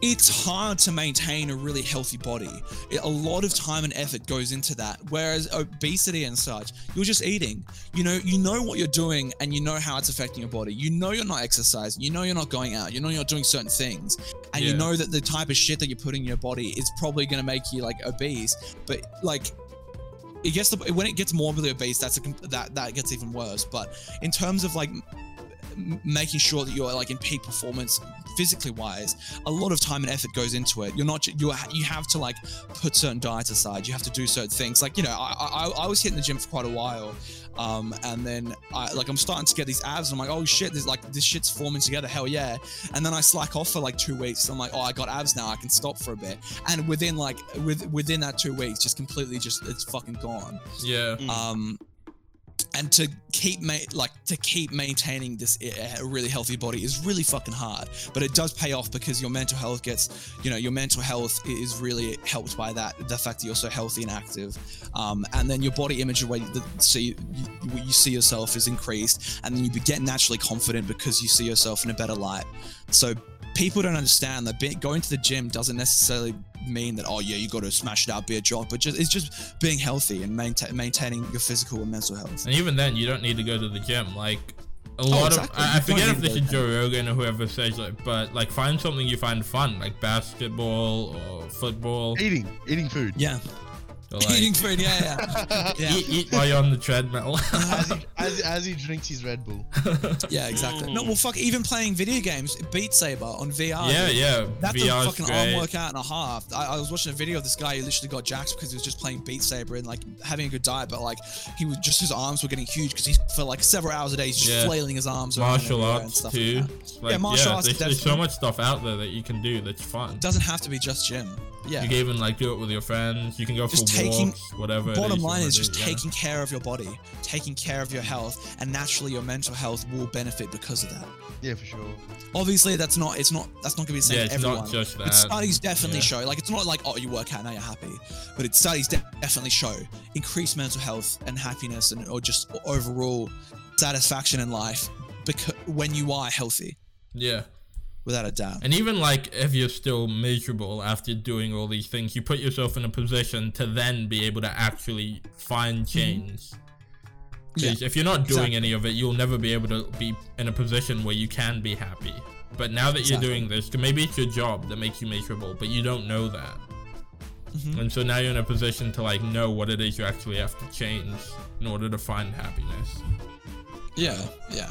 It's hard to maintain a really healthy body. It- a lot of time and effort goes into that. Whereas obesity and such, you're just eating. You know, you know what you're doing, and you know how it's affecting your body. You know you're not exercising. You know you're not going out. You know you're not doing certain things and you know that the type of shit that you're putting in your body is probably going to make you like obese but like it gets the, when it gets morbidly obese that's a, that that gets even worse but in terms of like making sure that you're like in peak performance physically wise a lot of time and effort goes into it you're not you you have to like put certain diets aside you have to do certain things like you know i i, I was hitting the gym for quite a while um and then i like i'm starting to get these abs and i'm like oh shit there's like this shit's forming together hell yeah and then I slack off for like two weeks. I'm like, oh, I got abs now. I can stop for a bit. And within like with within that two weeks, just completely just it's fucking gone. Yeah. Mm. Um, and to keep ma- like to keep maintaining this uh, really healthy body is really fucking hard. But it does pay off because your mental health gets, you know, your mental health is really helped by that. The fact that you're so healthy and active, um, and then your body image, the way that see you, you see yourself is increased, and then you get naturally confident because you see yourself in a better light. So people don't understand that be, going to the gym doesn't necessarily mean that oh yeah you got to smash it out be a jock but just it's just being healthy and maintain, maintaining your physical and mental health And even then, you don't need to go to the gym. Like a oh, lot Oh, exactly. of, I, I forget if this is go Joe Rogan or whoever says it, but like find something you find fun, like basketball or football. Eating, eating food. yeah Or like, eating food yeah yeah yeah eat, eat while you're on the treadmill. as, he, as, as he drinks his Red Bull. yeah exactly no well fuck even playing video games beat saber on vr yeah, yeah. That's VR's a fucking great. arm workout and a half. I, I was watching a video of this guy who literally got jacked because he was just playing Beat Saber and like having a good diet, but like he was just his arms were getting huge because he for like several hours a day he's just Yeah. flailing his arms around Martial everywhere and arts stuff too. Like that. Like, martial arts There's, there's so much stuff out there that you can do that's fun. It doesn't have to be just gym. Yeah. You can even like do it with your friends. You can go Just for taking- walks, whatever. it Bottom you line wanna is do, just yeah. taking care of your body, taking care of your health, and naturally your mental health will benefit because of that. Yeah, for sure. Obviously, that's not it's not that's not gonna be the same Yeah, for everyone. not just that. But studies definitely Yeah. show, like, it's not like, oh, you work out, now you're happy. But it studies de- definitely show increased mental health and happiness and or just overall satisfaction in life because when you are healthy, Yeah. Without a doubt. And even like if you're still miserable after doing all these things, you put yourself in a position to then be able to actually find change. Yeah, if you're not doing exactly. any of it, you'll never be able to be in a position where you can be happy. But now that Exactly. you're doing this, maybe it's your job that makes you miserable, but you don't know that. Mhm. And so now you're in a position to like know what it is you actually have to change in order to find happiness. Yeah, yeah.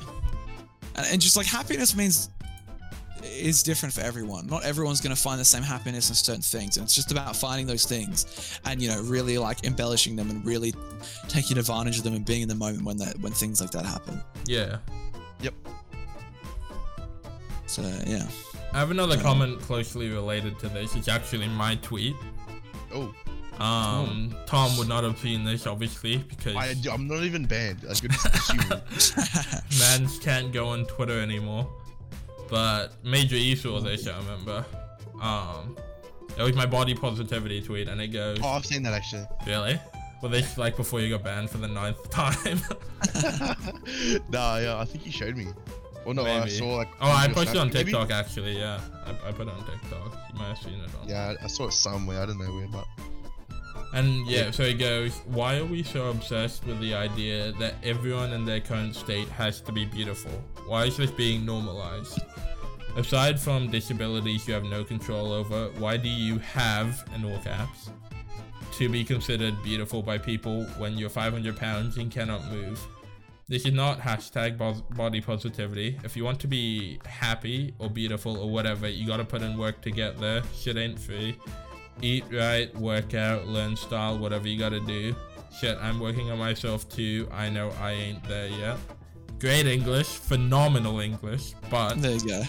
And, and just like happiness means is different for everyone. Not everyone's going to find the same happiness in certain things. And it's just about finding those things and, you know, really like embellishing them and really taking advantage of them and being in the moment when that, when things like that happen. Yeah. Yep. So, yeah. I have another Yeah. comment closely related to this. It's actually my tweet. Oh, Um, Tom would not have seen this, obviously, because I, I'm not even banned. I could just assume. mans can't go on Twitter anymore. But Major E saw this, I remember. Um, it was my body positivity tweet, and it goes, oh, I've seen that actually. really? Well, this like before you got banned for the ninth time. nah, yeah, I think you showed me. Or no, I saw like. oh, I posted it on snap- maybe? TikTok actually. Yeah, I, I put it on TikTok. You might have seen it on. Yeah, I saw it somewhere. I don't know where, but And yeah, so he goes, Why are we so obsessed with the idea that everyone in their current state has to be beautiful? Why is this being normalized? Aside from disabilities you have no control over, why do you have, in all caps, to be considered beautiful by people when you're 500 pounds and cannot move? This is not hashtag body positivity. If you want to be happy or beautiful or whatever, you gotta put in work to get there. Shit ain't free. Eat right, work out, learn style, whatever you gotta do. Shit, I'm working on myself too. I know I ain't there yet. Great English, phenomenal English, but There you go.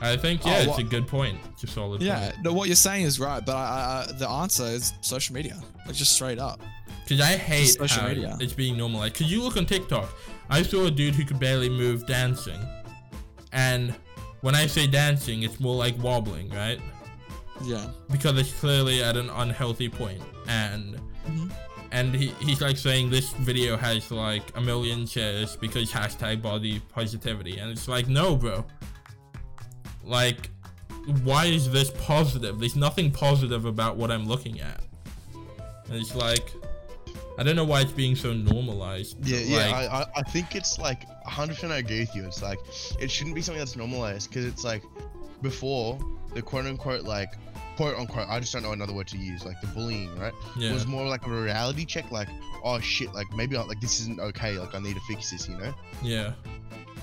I think yeah, Oh, it's a good point. It's a solid Yeah, point. no, what you're saying is right, but I, I, the answer is social media. Like just straight up. Because I hate social how media. it's being normalized. Because you look on TikTok, I saw a dude who could barely move dancing, and when I say dancing, it's more like wobbling, right? Yeah. Because it's clearly at an unhealthy point, and Mhm. and he, he's like saying this video has like a million shares because hashtag body positivity, and it's like no, bro. Like, why is this positive? There's nothing positive about what I'm looking at. And it's like, I don't know why it's being so normalized. Yeah, yeah. like, I, I, I think it's like 100% I agree with you. It's like it shouldn't be something that's normalized because it's like before the quote unquote like quote unquote I just don't know another word to use like the bullying right yeah, it was more like a reality check like oh shit like maybe I, like this isn't okay like I need to fix this you know yeah.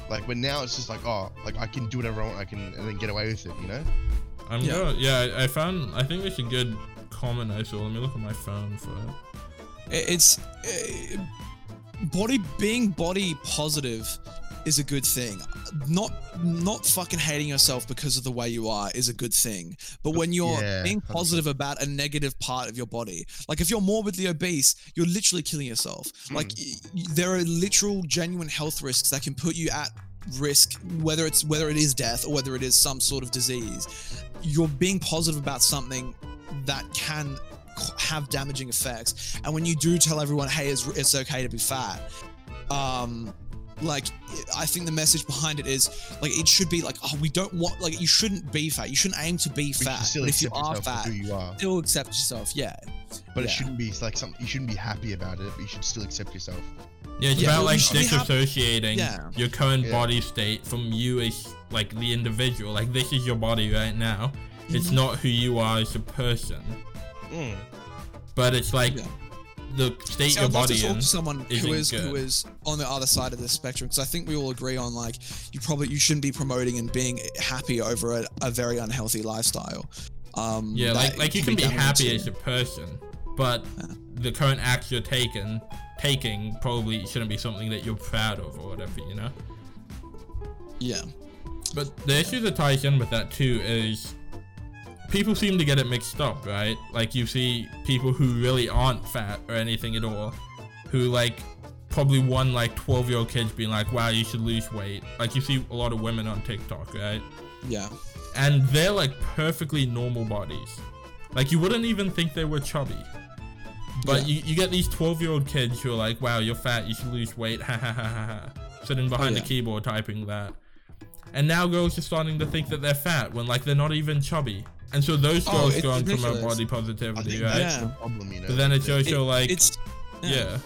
like but now it's just like oh like I can do whatever I want I can and then get away with it you know I'm Yeah. going. Yeah, I, I found. I think it's a good comment I saw. Let me look at my phone for it. It- It's uh, body being body positive is a good thing. Not not fucking hating yourself because of the way you are is a good thing. But when you're Yeah, being 100%. positive about a negative part of your body, like if you're morbidly obese, you're literally killing yourself. Like y- y- there are literal genuine health risks that can put you at risk whether it's whether it is death or whether it is some sort of disease you're being positive about something that can have damaging effects and when you do tell everyone hey it's, it's okay to be fat um like i think the message behind it is like it should be like oh we don't want like you shouldn't be fat you shouldn't aim to be But fat should still but if you are fat you are still accept yourself yeah but it shouldn't be like something you shouldn't be happy about it but you should still accept yourself Yeah, it's Yeah, about like we should disassociating Yeah. your current Yeah. body state from you as like the individual. Like this is your body right now. It's Mhm. not who you are as a person. Mm. But it's like Yeah. The state See, your I'd love body to to someone who isn't good. is on the other side of the spectrum because I think we all agree on like you probably you shouldn't be promoting and being happy over a, a very unhealthy lifestyle. Um, Yeah, like like you can be damaging happy as a person, but Yeah. the current acts you're taking taking probably shouldn't be something that you're proud of or whatever, you know. yeah. But the issue that ties in with that too is people seem to get it mixed up, right? Like you see people who really aren't fat or anything at all, who like probably one like 12 year old kids being like, wow, you should lose weight. Like you see a lot of women on TikTok, right? Yeah. And they're like perfectly normal bodies. Like you wouldn't even think they were chubby. But Yeah. you, you get these 12 year old kids who are like, wow, you're fat, you should lose weight, ha ha ha ha ha. Sitting behind oh, yeah. the keyboard typing that. And now girls are starting to think that they're fat when like they're not even chubby. And so those Oh, girls it's go and promote ridiculous. body I positivity, think right? that's Yeah. the problem you know But then it's that- also like, it's yeah.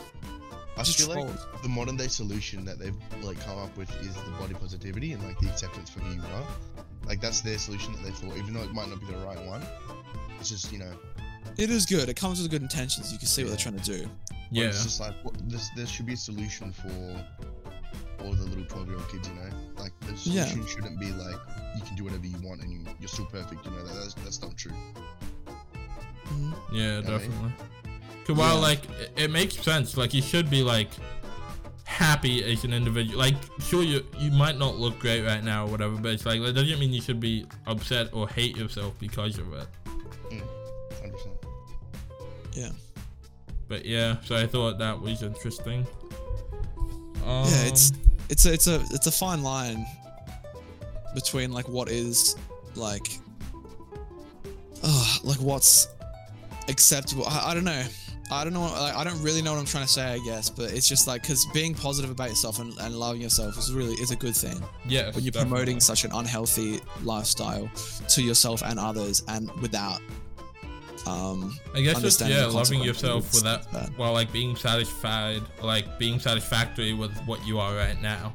I just feel like the modern day solution that they've like come up with is the body positivity and like the acceptance for who you are. Like that's their solution that they thought, even though it might not be the right one. It's just you know, it is good. It comes with good intentions. You can see what they're trying to do. but Yeah. It's just like what, this, there should be a solution for all the little twelve year old kids. You know, like the Yeah. solution shouldn't be like you can do whatever you want and you, you're still perfect. You know, that, that's that's not true. Mhm. Yeah, I mean- definitely. Cause while Yeah. like it, it makes sense, like you should be like happy as an individual. Like sure you you might not look great right now or whatever, but it's like that doesn't mean you should be upset or hate yourself because of it. Hundred percent. Yeah. But yeah, so I thought that was interesting. Um, yeah, it's it's a it's a it's a fine line between like what is like uh, like what's acceptable. I, I don't know. I don't know. Like, I don't really know what I'm trying to say. I guess, but it's just like because being positive about yourself and, and loving yourself is really is a good thing. Yeah. When you're definitely. promoting such an unhealthy lifestyle to yourself and others, and without Um, I guess understanding yeah, loving yourself without while like being satisfied, like being satisfactory with what you are right now.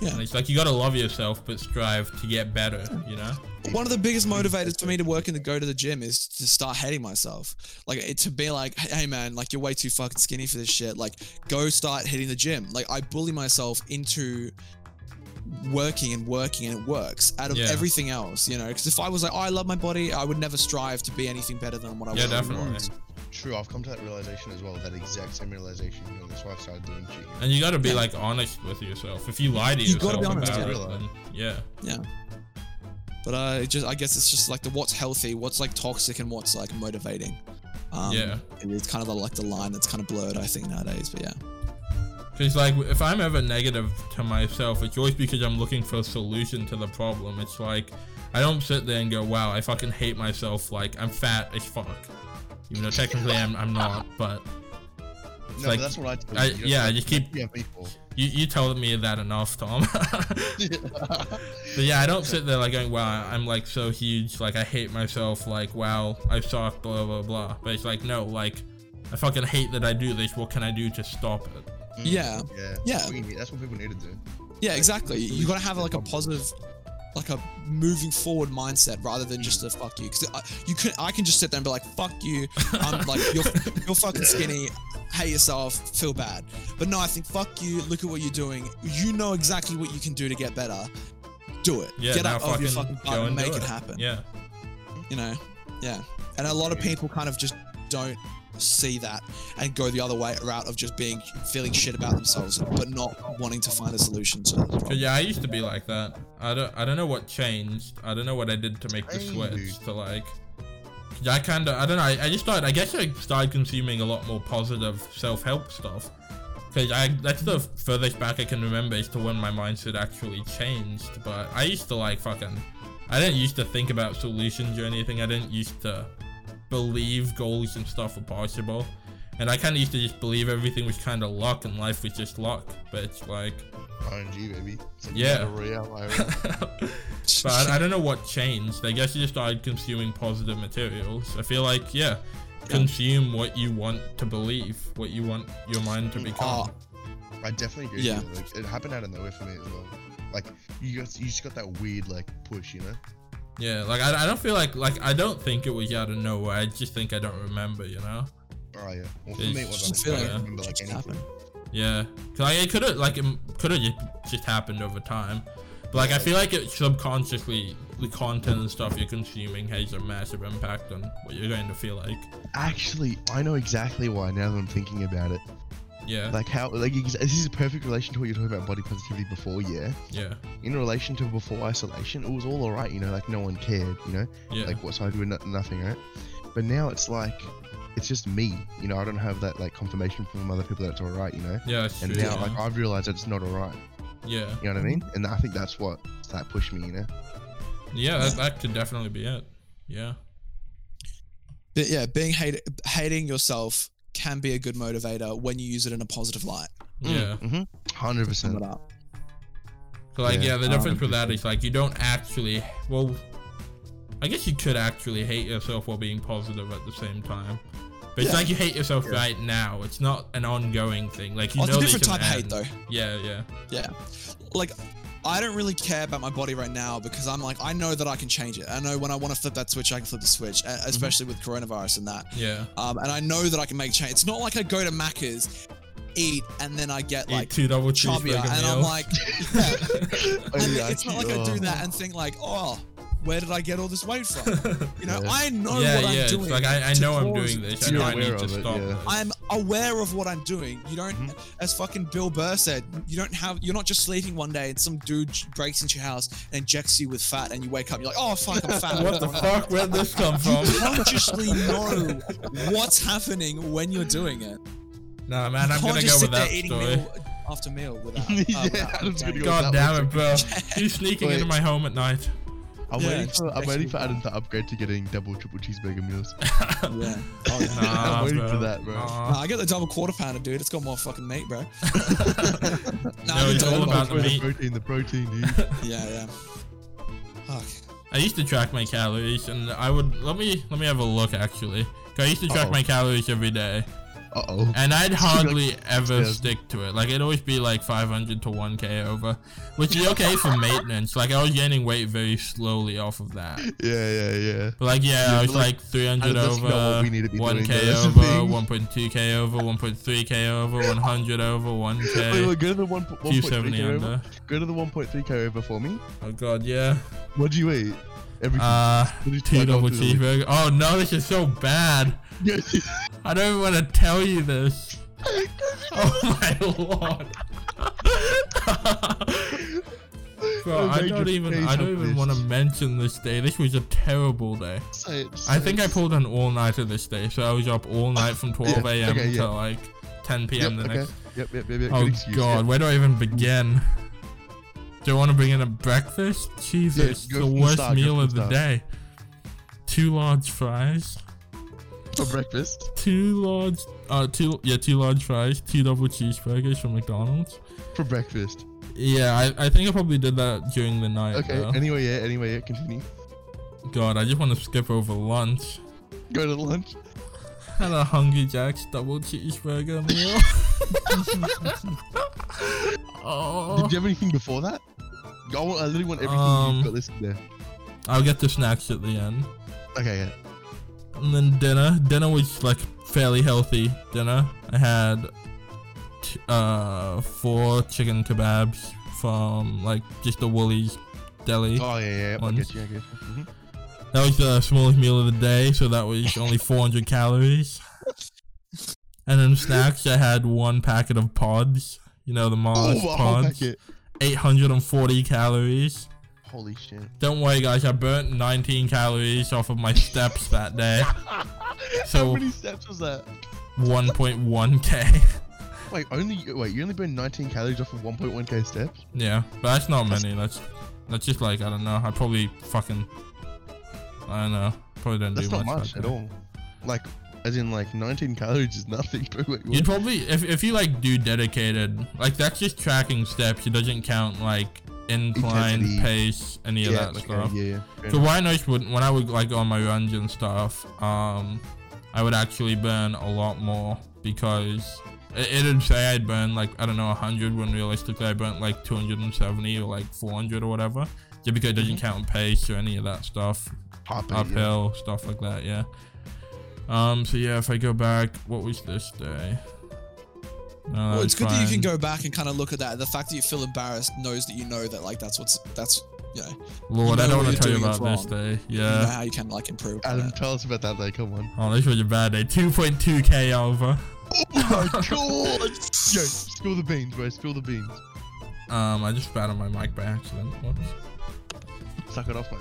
Yeah. And it's like you gotta love yourself, but strive to get better. You know? one of the biggest motivators for me to work and to go to the gym is to start hating myself. Like it, to be like, hey man, like you're way too fucking skinny for this shit. Like go start hitting the gym. Like I bully myself into working and working and it works out of Yeah. everything else, you know. Because if I was like, oh, I love my body, I would never strive to be anything better than what I Yeah, was. definitely. True, I've come to that realization as well. That exact same realization, and that's why I've started doing cheating. And you gotta be Yeah. like honest with yourself. If you lie to You yourself gotta be honest, about yeah. it, then yeah. Yeah. But uh, just I guess it's just like the what's healthy, what's like toxic, and what's like motivating. Um, Yeah. and It's kind of the, like the line that's kind of blurred, I think nowadays. But yeah. Because like if I'm ever negative to myself, it's always because I'm looking for a solution to the problem. It's like I don't sit there and go, "Wow, I fucking hate myself." Like I'm fat as fuck, even though technically I'm I'm not. But No, like- but that's what I. Tell I- you. You yeah, have I keep- Yeah, people. you you told me that enough, Tom. but yeah, I don't sit there like going, "Wow, I'm like so huge." Like I hate myself. Like wow, I suck. Blah blah blah. But it's like no, like I fucking hate that I do this. What can I do to stop it? Yeah. Yeah. Yeah. That's what, you that's what people need to do. Yeah, exactly. You gotta have like a positive, like a moving forward mindset rather than just a fuck you. Because you can, I can just sit there and be like, fuck you. I'm like, you're, you're fucking skinny. Hate yourself. Feel bad. But no, I think fuck you. Look at what you're doing. You know exactly what you can do to get better. Do it. Yeah, get out of your fucking butt and and make it it. happen. Yeah. You know. Yeah. And a lot of people kind of just don't see that and go the other way route of just being feeling shit about themselves but not wanting to find a solution to the problem. Cause yeah, I used to be like that. I don't, I don't know what changed. I don't know what I did to make the Same, switch dude. to like. 'cause I kind of, I don't know. I, I just started. I guess I started consuming a lot more positive self-help stuff. Cause I, that's the furthest back I can remember as to when my mindset actually changed. But I used to like fucking. I didn't used to think about solutions or anything. I didn't used to believe goals and stuff were possible. And I kind of used to just believe everything was kind of luck and life was just luck. But it's like, RNG, baby. It's like Yeah. royale, I but I, I don't know what changed. I guess you just started consuming positive materials. I feel like, yeah, consume what you want to believe, what you want your mind to mm, become. Oh, I definitely agree. Yeah. Yeah. Like, it happened out of nowhere for me as well. Like you got, you just got that weird like push, you know? Yeah, like I, I don't feel like like I don't think it was out of nowhere. I just think I don't remember, you know. Oh yeah. Well, for It's me, it wasn't. feel I like don't remember like anything. happened. Yeah, cause like, it could have like it could have just, just happened over time. But like I feel like it subconsciously the content and stuff you're consuming has a massive impact on what you're going to feel like. Actually, I know exactly why now that I'm thinking about it. Yeah, Like how, like this is a perfect relation to what you're talking about body positivity before. Yeah. yeah, In relation to before isolation, it was all alright. You know, like no one cared. You know, yeah, like what so I do no- nothing, right? But now it's like, it's just me. You know, I don't have that like confirmation from other people that it's alright. You know. yeah. It's And true. now, yeah. like, I've realized that it's not alright. yeah, You know what I mean? And I think that's what that pushed me. You know. yeah. That, that could definitely be it. Yeah. But yeah, being hate, hating yourself can be a good motivator when you use it in a positive light. Yeah. Mm-hmm. hundred percent it up. So like yeah, Yeah, the difference with that is like you don't actually well I guess you could actually hate yourself while being positive at the same time. But it's like you hate yourself right now. It's not an ongoing thing. Like you Oh, know it's a different can type of hate though. Yeah, yeah. Yeah. Like, I don't really care about my body right now because I'm like, I know that I can change it. I know when I want to flip that switch, I can flip the switch, e- especially with coronavirus and that. Yeah. Um, and I know that I can make change. It's not like I go to Macca's, eat, and then I get Eat like two double chubbier, cheeseburger and I'm like, yeah. Oh, and yeah, it's not like I do oh. that and think like, oh, where did I get all this weight from? You know, Yeah. I know yeah, what I'm yeah. doing. It's like I, I know I'm doing this. I to know You're I need aware to of it, stop yeah. I'm aware of what I'm doing. You don't, Mhm. as fucking Bill Burr said, you don't have, you're not just sleeping one day and some dude breaks into your house and injects you with fat, and you wake up, you're like, oh fuck, I'm fat. what the fuck? Where'd this come from? You consciously know what's happening when you're doing it. nah, man, I'm gonna go sit with there that story. meal after meal without. uh, Yeah, without Adam's gonna go God that damn way. it, bro. You sneaking into my home at night. I'm Yeah, waiting for I'm waiting for. Adam to upgrade to getting double, triple cheeseburger meals. Yeah. Oh. Nah, I'm waiting bro. for that, bro. Nah. Nah, I get the double quarter pounder, dude. It's got more fucking meat, bro. No, it's all about the Where's meat. protein, the protein, dude. Yeah, yeah. Fuck. I used to track my calories, and I would let me let me have a look actually. 'Cause I used to track Uh-oh. my calories every day, Uh oh. and I'd hardly ever Yeah. stick to it. Like it'd always be like 500 to 1k over, which is okay for maintenance. Like I was gaining weight very slowly off of that. Yeah, yeah, yeah. But like yeah, Yeah, I was like, like 300 over, we need to be 1k though, that's the over, 1.2k over, 1.3k over, 100 over, Wait, 1k, wait, go to the one, 1.3k 270 over. under. Go to the 1.3k over for me. Oh god, yeah. What do you eat? Everything. Uh, two double cheeseburger. Oh no, this is so bad. I don't even want to tell you this. Oh my lord. Bro, I don't even I don't even want to mention this day. This was a terrible day. Say it, I think I pulled an all nighter this day, so I was up all night from 12 Yeah, a.m. okay, yeah. to like 10 Yep, p.m. the okay. next. Yep, yep, yep, yep. Oh god, yep. where do I even begin? Do I want to bring in a breakfast? Jesus, go the worst start, meal of the the start. day. Two large fries. For breakfast. two large, uh, two yeah, two large fries, two double cheeseburgers from McDonald's. For breakfast. Yeah, I, I think I probably did that during the night. Okay, though. anyway, yeah, anyway, yeah, continue. God, I just want to skip over lunch. Go to lunch. Had a Hungry Jack's double cheeseburger meal. oh, Did you have anything before that? I, want, I literally want everything Um, you've got listed there. I'll get the snacks at the end, Okay, yeah. and then dinner. Dinner was like fairly healthy dinner. I had t- uh four chicken kebabs from like just the Woolies deli. Oh, yeah, yeah. I get you, I get you. Mhm. That was the smallest meal of the day, so that was only 400 calories. And then snacks, I had one packet of pods. You know, the Mars Oh, pods. Packet. 840 calories. Holy shit. Don't worry, guys, I burnt 19 calories off of my steps that day. So- How many steps was that? 1.1k. Wait, only wait, you only burned 19 calories off of 1.1k steps? yeah, but that's not many. That's that's just like, I don't know. I probably fucking. I don't know. Probably don't That's do not much. much that at day. all. Like, as in, like 19 calories is nothing. You'd probably if if you like do dedicated like that's just tracking steps. It doesn't count like incline, Intensity. pace, any of that okay, stuff. yeah, yeah. So why noticed when when I would like on my runs and stuff, um, I would actually burn a lot more because it, it'd say I'd burn like I don't know 100 when realistically I burnt like 270 or like 400 or whatever. Just because it doesn't count pace or any of that stuff yeah. uphill stuff like that yeah um so yeah if i go back what was this day no, Well, it's good that you can go back and kind of look at that. The fact that you feel embarrassed knows that you know that like that's what's that's you know, lord you i don't want to tell you about this wrong. day you know yeah how you can like improve. Adam, tell us about that day. Come on. oh this was a bad day 2.2k over Oh my god! Yo, spill the beans, bro. Spill the beans. um i just spat on my mic by accident Whoops. Suck it off, mate.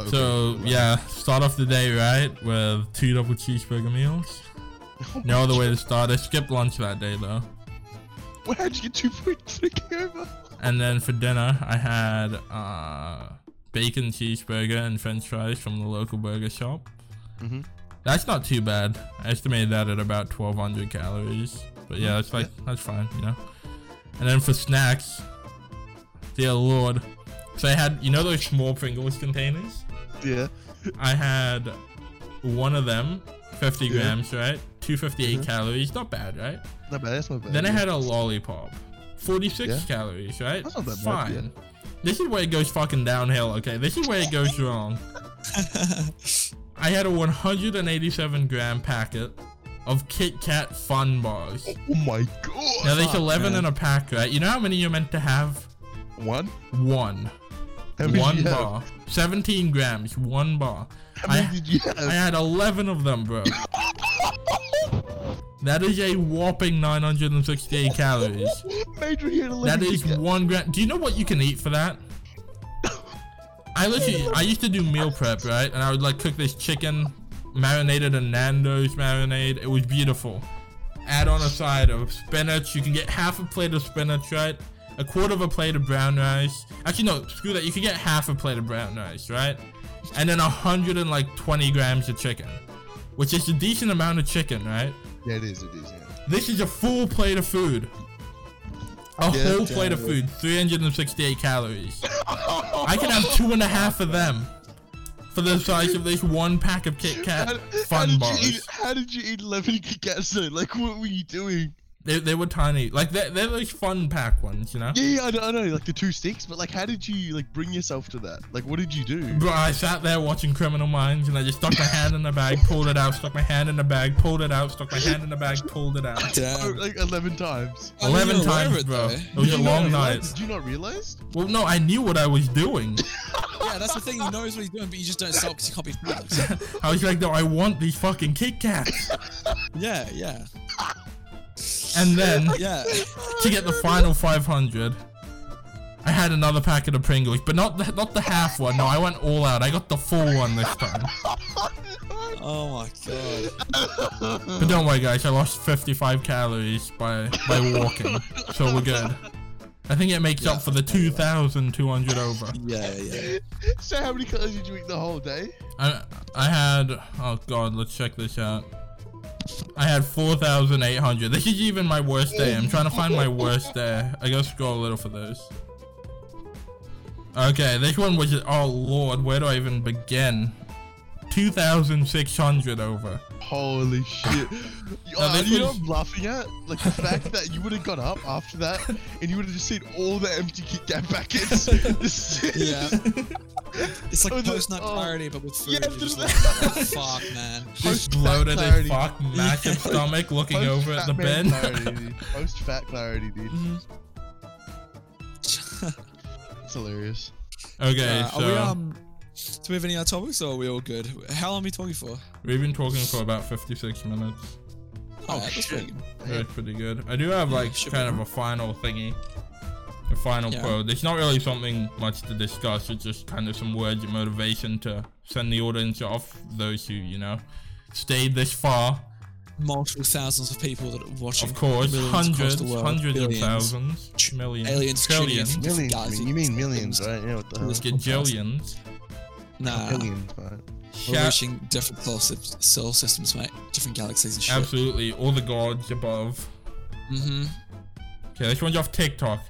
Okay. so yeah start off the day right with two double cheeseburger meals no other way to start i skipped lunch that day though Where how'd you get 2.3k over? And then for dinner, I had uh, bacon cheeseburger and french fries from the local burger shop. Mhm. That's not too bad. I estimated that at about 1,200 calories. But yeah, it's like, that's fine, you know. And then for snacks, dear lord. So I had, you know those small Pringles containers? Yeah. I had one of them, 50 Yeah. grams, right? 258 Mhm. calories, not bad, right? Not bad. That's not bad. Then I had a lollipop. 46 Yeah. calories, right? That's not that bad, Fine. yeah. This is where it goes fucking downhill, okay? This is where it goes wrong. I had a 187 gram packet of Kit Kat Fun Bars. Oh my god. Now there's 11 man. in a pack, right? You know how many you're meant to have? One. One. One you have? bar. 17 grams, one bar. I- did you have? I had 11 of them, bro. That is a whopping 968 calories. Major That is one gram. Do you know what you can eat for that? I literally, I used to do meal prep, right? And I would like cook this chicken marinated in Nando's marinade. It was beautiful. Add on a side of spinach. You can get half a plate of spinach, right? A quarter of a plate of brown rice. Actually, no, screw that. You can get half a plate of brown rice, right? And then a hundred and like 20 grams of chicken, which is a decent amount of chicken, right? Yeah, it is. It is. Yeah. This is a full plate of food. A Yeah, whole plate of food, 368 calories. I can have two and a half of them for the size of this one pack of Kit Kat How, how fun you bars. eat, how did you eat 11 Kit Kats though? Like, what were you doing? They, they were tiny. Like, they're, they're those fun pack ones, you know? Yeah, yeah, I know, I know, like the two sticks, but like, how did you like bring yourself to that? Like, what did you do? Bro, I sat there watching Criminal Minds and I just stuck my hand in the bag, pulled it out, stuck my hand in the bag, pulled it out, stuck my hand in the bag, pulled it out. Oh, Damn. like 11 times. 11 times, it, bro. though. It was a Did you not long realize- night. Did you not realize? Well, no, I knew what I was doing. Yeah, that's the thing. He knows what he's doing, but you just don't stop because you can't be bothered. I was like, no, I want these fucking Kit Kats. Yeah, yeah, And then, yeah. to get the final 500, I had another packet of Pringles, but not the, not the half one. No, I went all out. I got the full one this time. Oh my god. But don't worry, guys. I lost 55 calories by by walking, so we're good. I think it makes up for the 2,200 over. Yeah, yeah. So how many calories did you eat the whole day? I I had oh god, let's check this out. I had 4,800. This is even my worst day. I'm trying to find my worst day. I gotta scroll a little for this. Okay, this one was oh lord, where do I even begin? 2,600 over. Holy shit. Now, Uh, this you know was- what I'm laughing at? Like the fact that you would have got up after that and you would have just seen all the empty Kit Kat packets. Yeah. It's like Oh, post nut oh. clarity, but with food. Yeah, You're just like, oh, fuck, man. Just Post-fat bloated as clarity. fuck, massive stomach, looking over at the Post-fat bin. clarity. Post fat clarity, dude. Mhm. It's hilarious. okay, Uh, so are we um? Do we have any other topics, or are we all good? How long are we talking for? we've been talking for about 56 minutes. Oh, Oh, that's shit. pretty good. That's pretty good. I do have like should kind of a final thingy. A final Yeah. quote. It's not really something much to discuss. It's just kind of some words of motivation to send the audience off. Those who, you know, stayed this far. Multiple thousands of people that are watching. Of course, millions across hundreds, the world, hundreds billions, of thousands, tr- millions, aliens, trillions, trillions. Millions. Guys, you mean millions, right? Yeah, what the hell? It's- gajillions. Nah, Millions, right? we're Shout- reaching different solar, sys- solar systems, mate. Different galaxies and shit. absolutely, all the gods above. Mm-hmm. Okay, this one's off TikTok.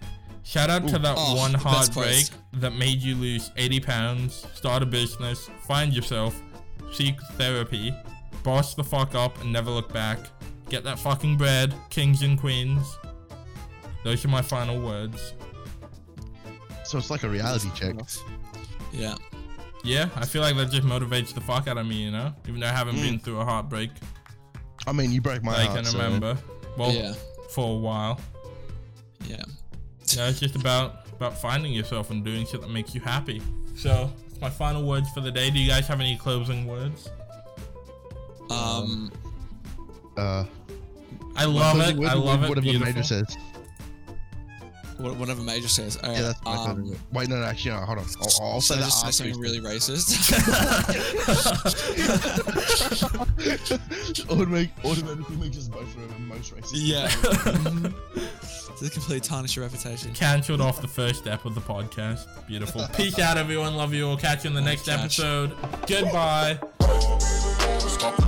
Shout out to Ooh. that Oh, one the best heartbreak post. that made you lose 80 pounds, start a business, find yourself, seek therapy, boss the fuck up and never look back, get that fucking bread, kings and queens. Those are my final words. So it's like a reality check. Yeah. Yeah, I feel like that just motivates the fuck out of me, you know? Even though I haven't Mm. been through a heartbreak, I mean, you broke my I heart. can so- remember. Well, yeah. for a while. Yeah. Yeah, it's just about about finding yourself and doing shit that makes you happy. So, that's my final words for the day. Do you guys have any closing words? Um. Uh, I love it. I would be love it. Whatever Beautiful. Major says. Wha- Whatever Major says. All right. Yeah, that's my um, closing. Wait, no, no, actually, no, hold on. I'll, I'll say should I that just say something really racist? Automatic, automatically makes us both the most racist. yeah. this completely tarnish your reputation. Cancelled off the first step of the podcast. Beautiful. Peace out, everyone. Love you all. Catch you in the next Catch. episode. Goodbye. Stop working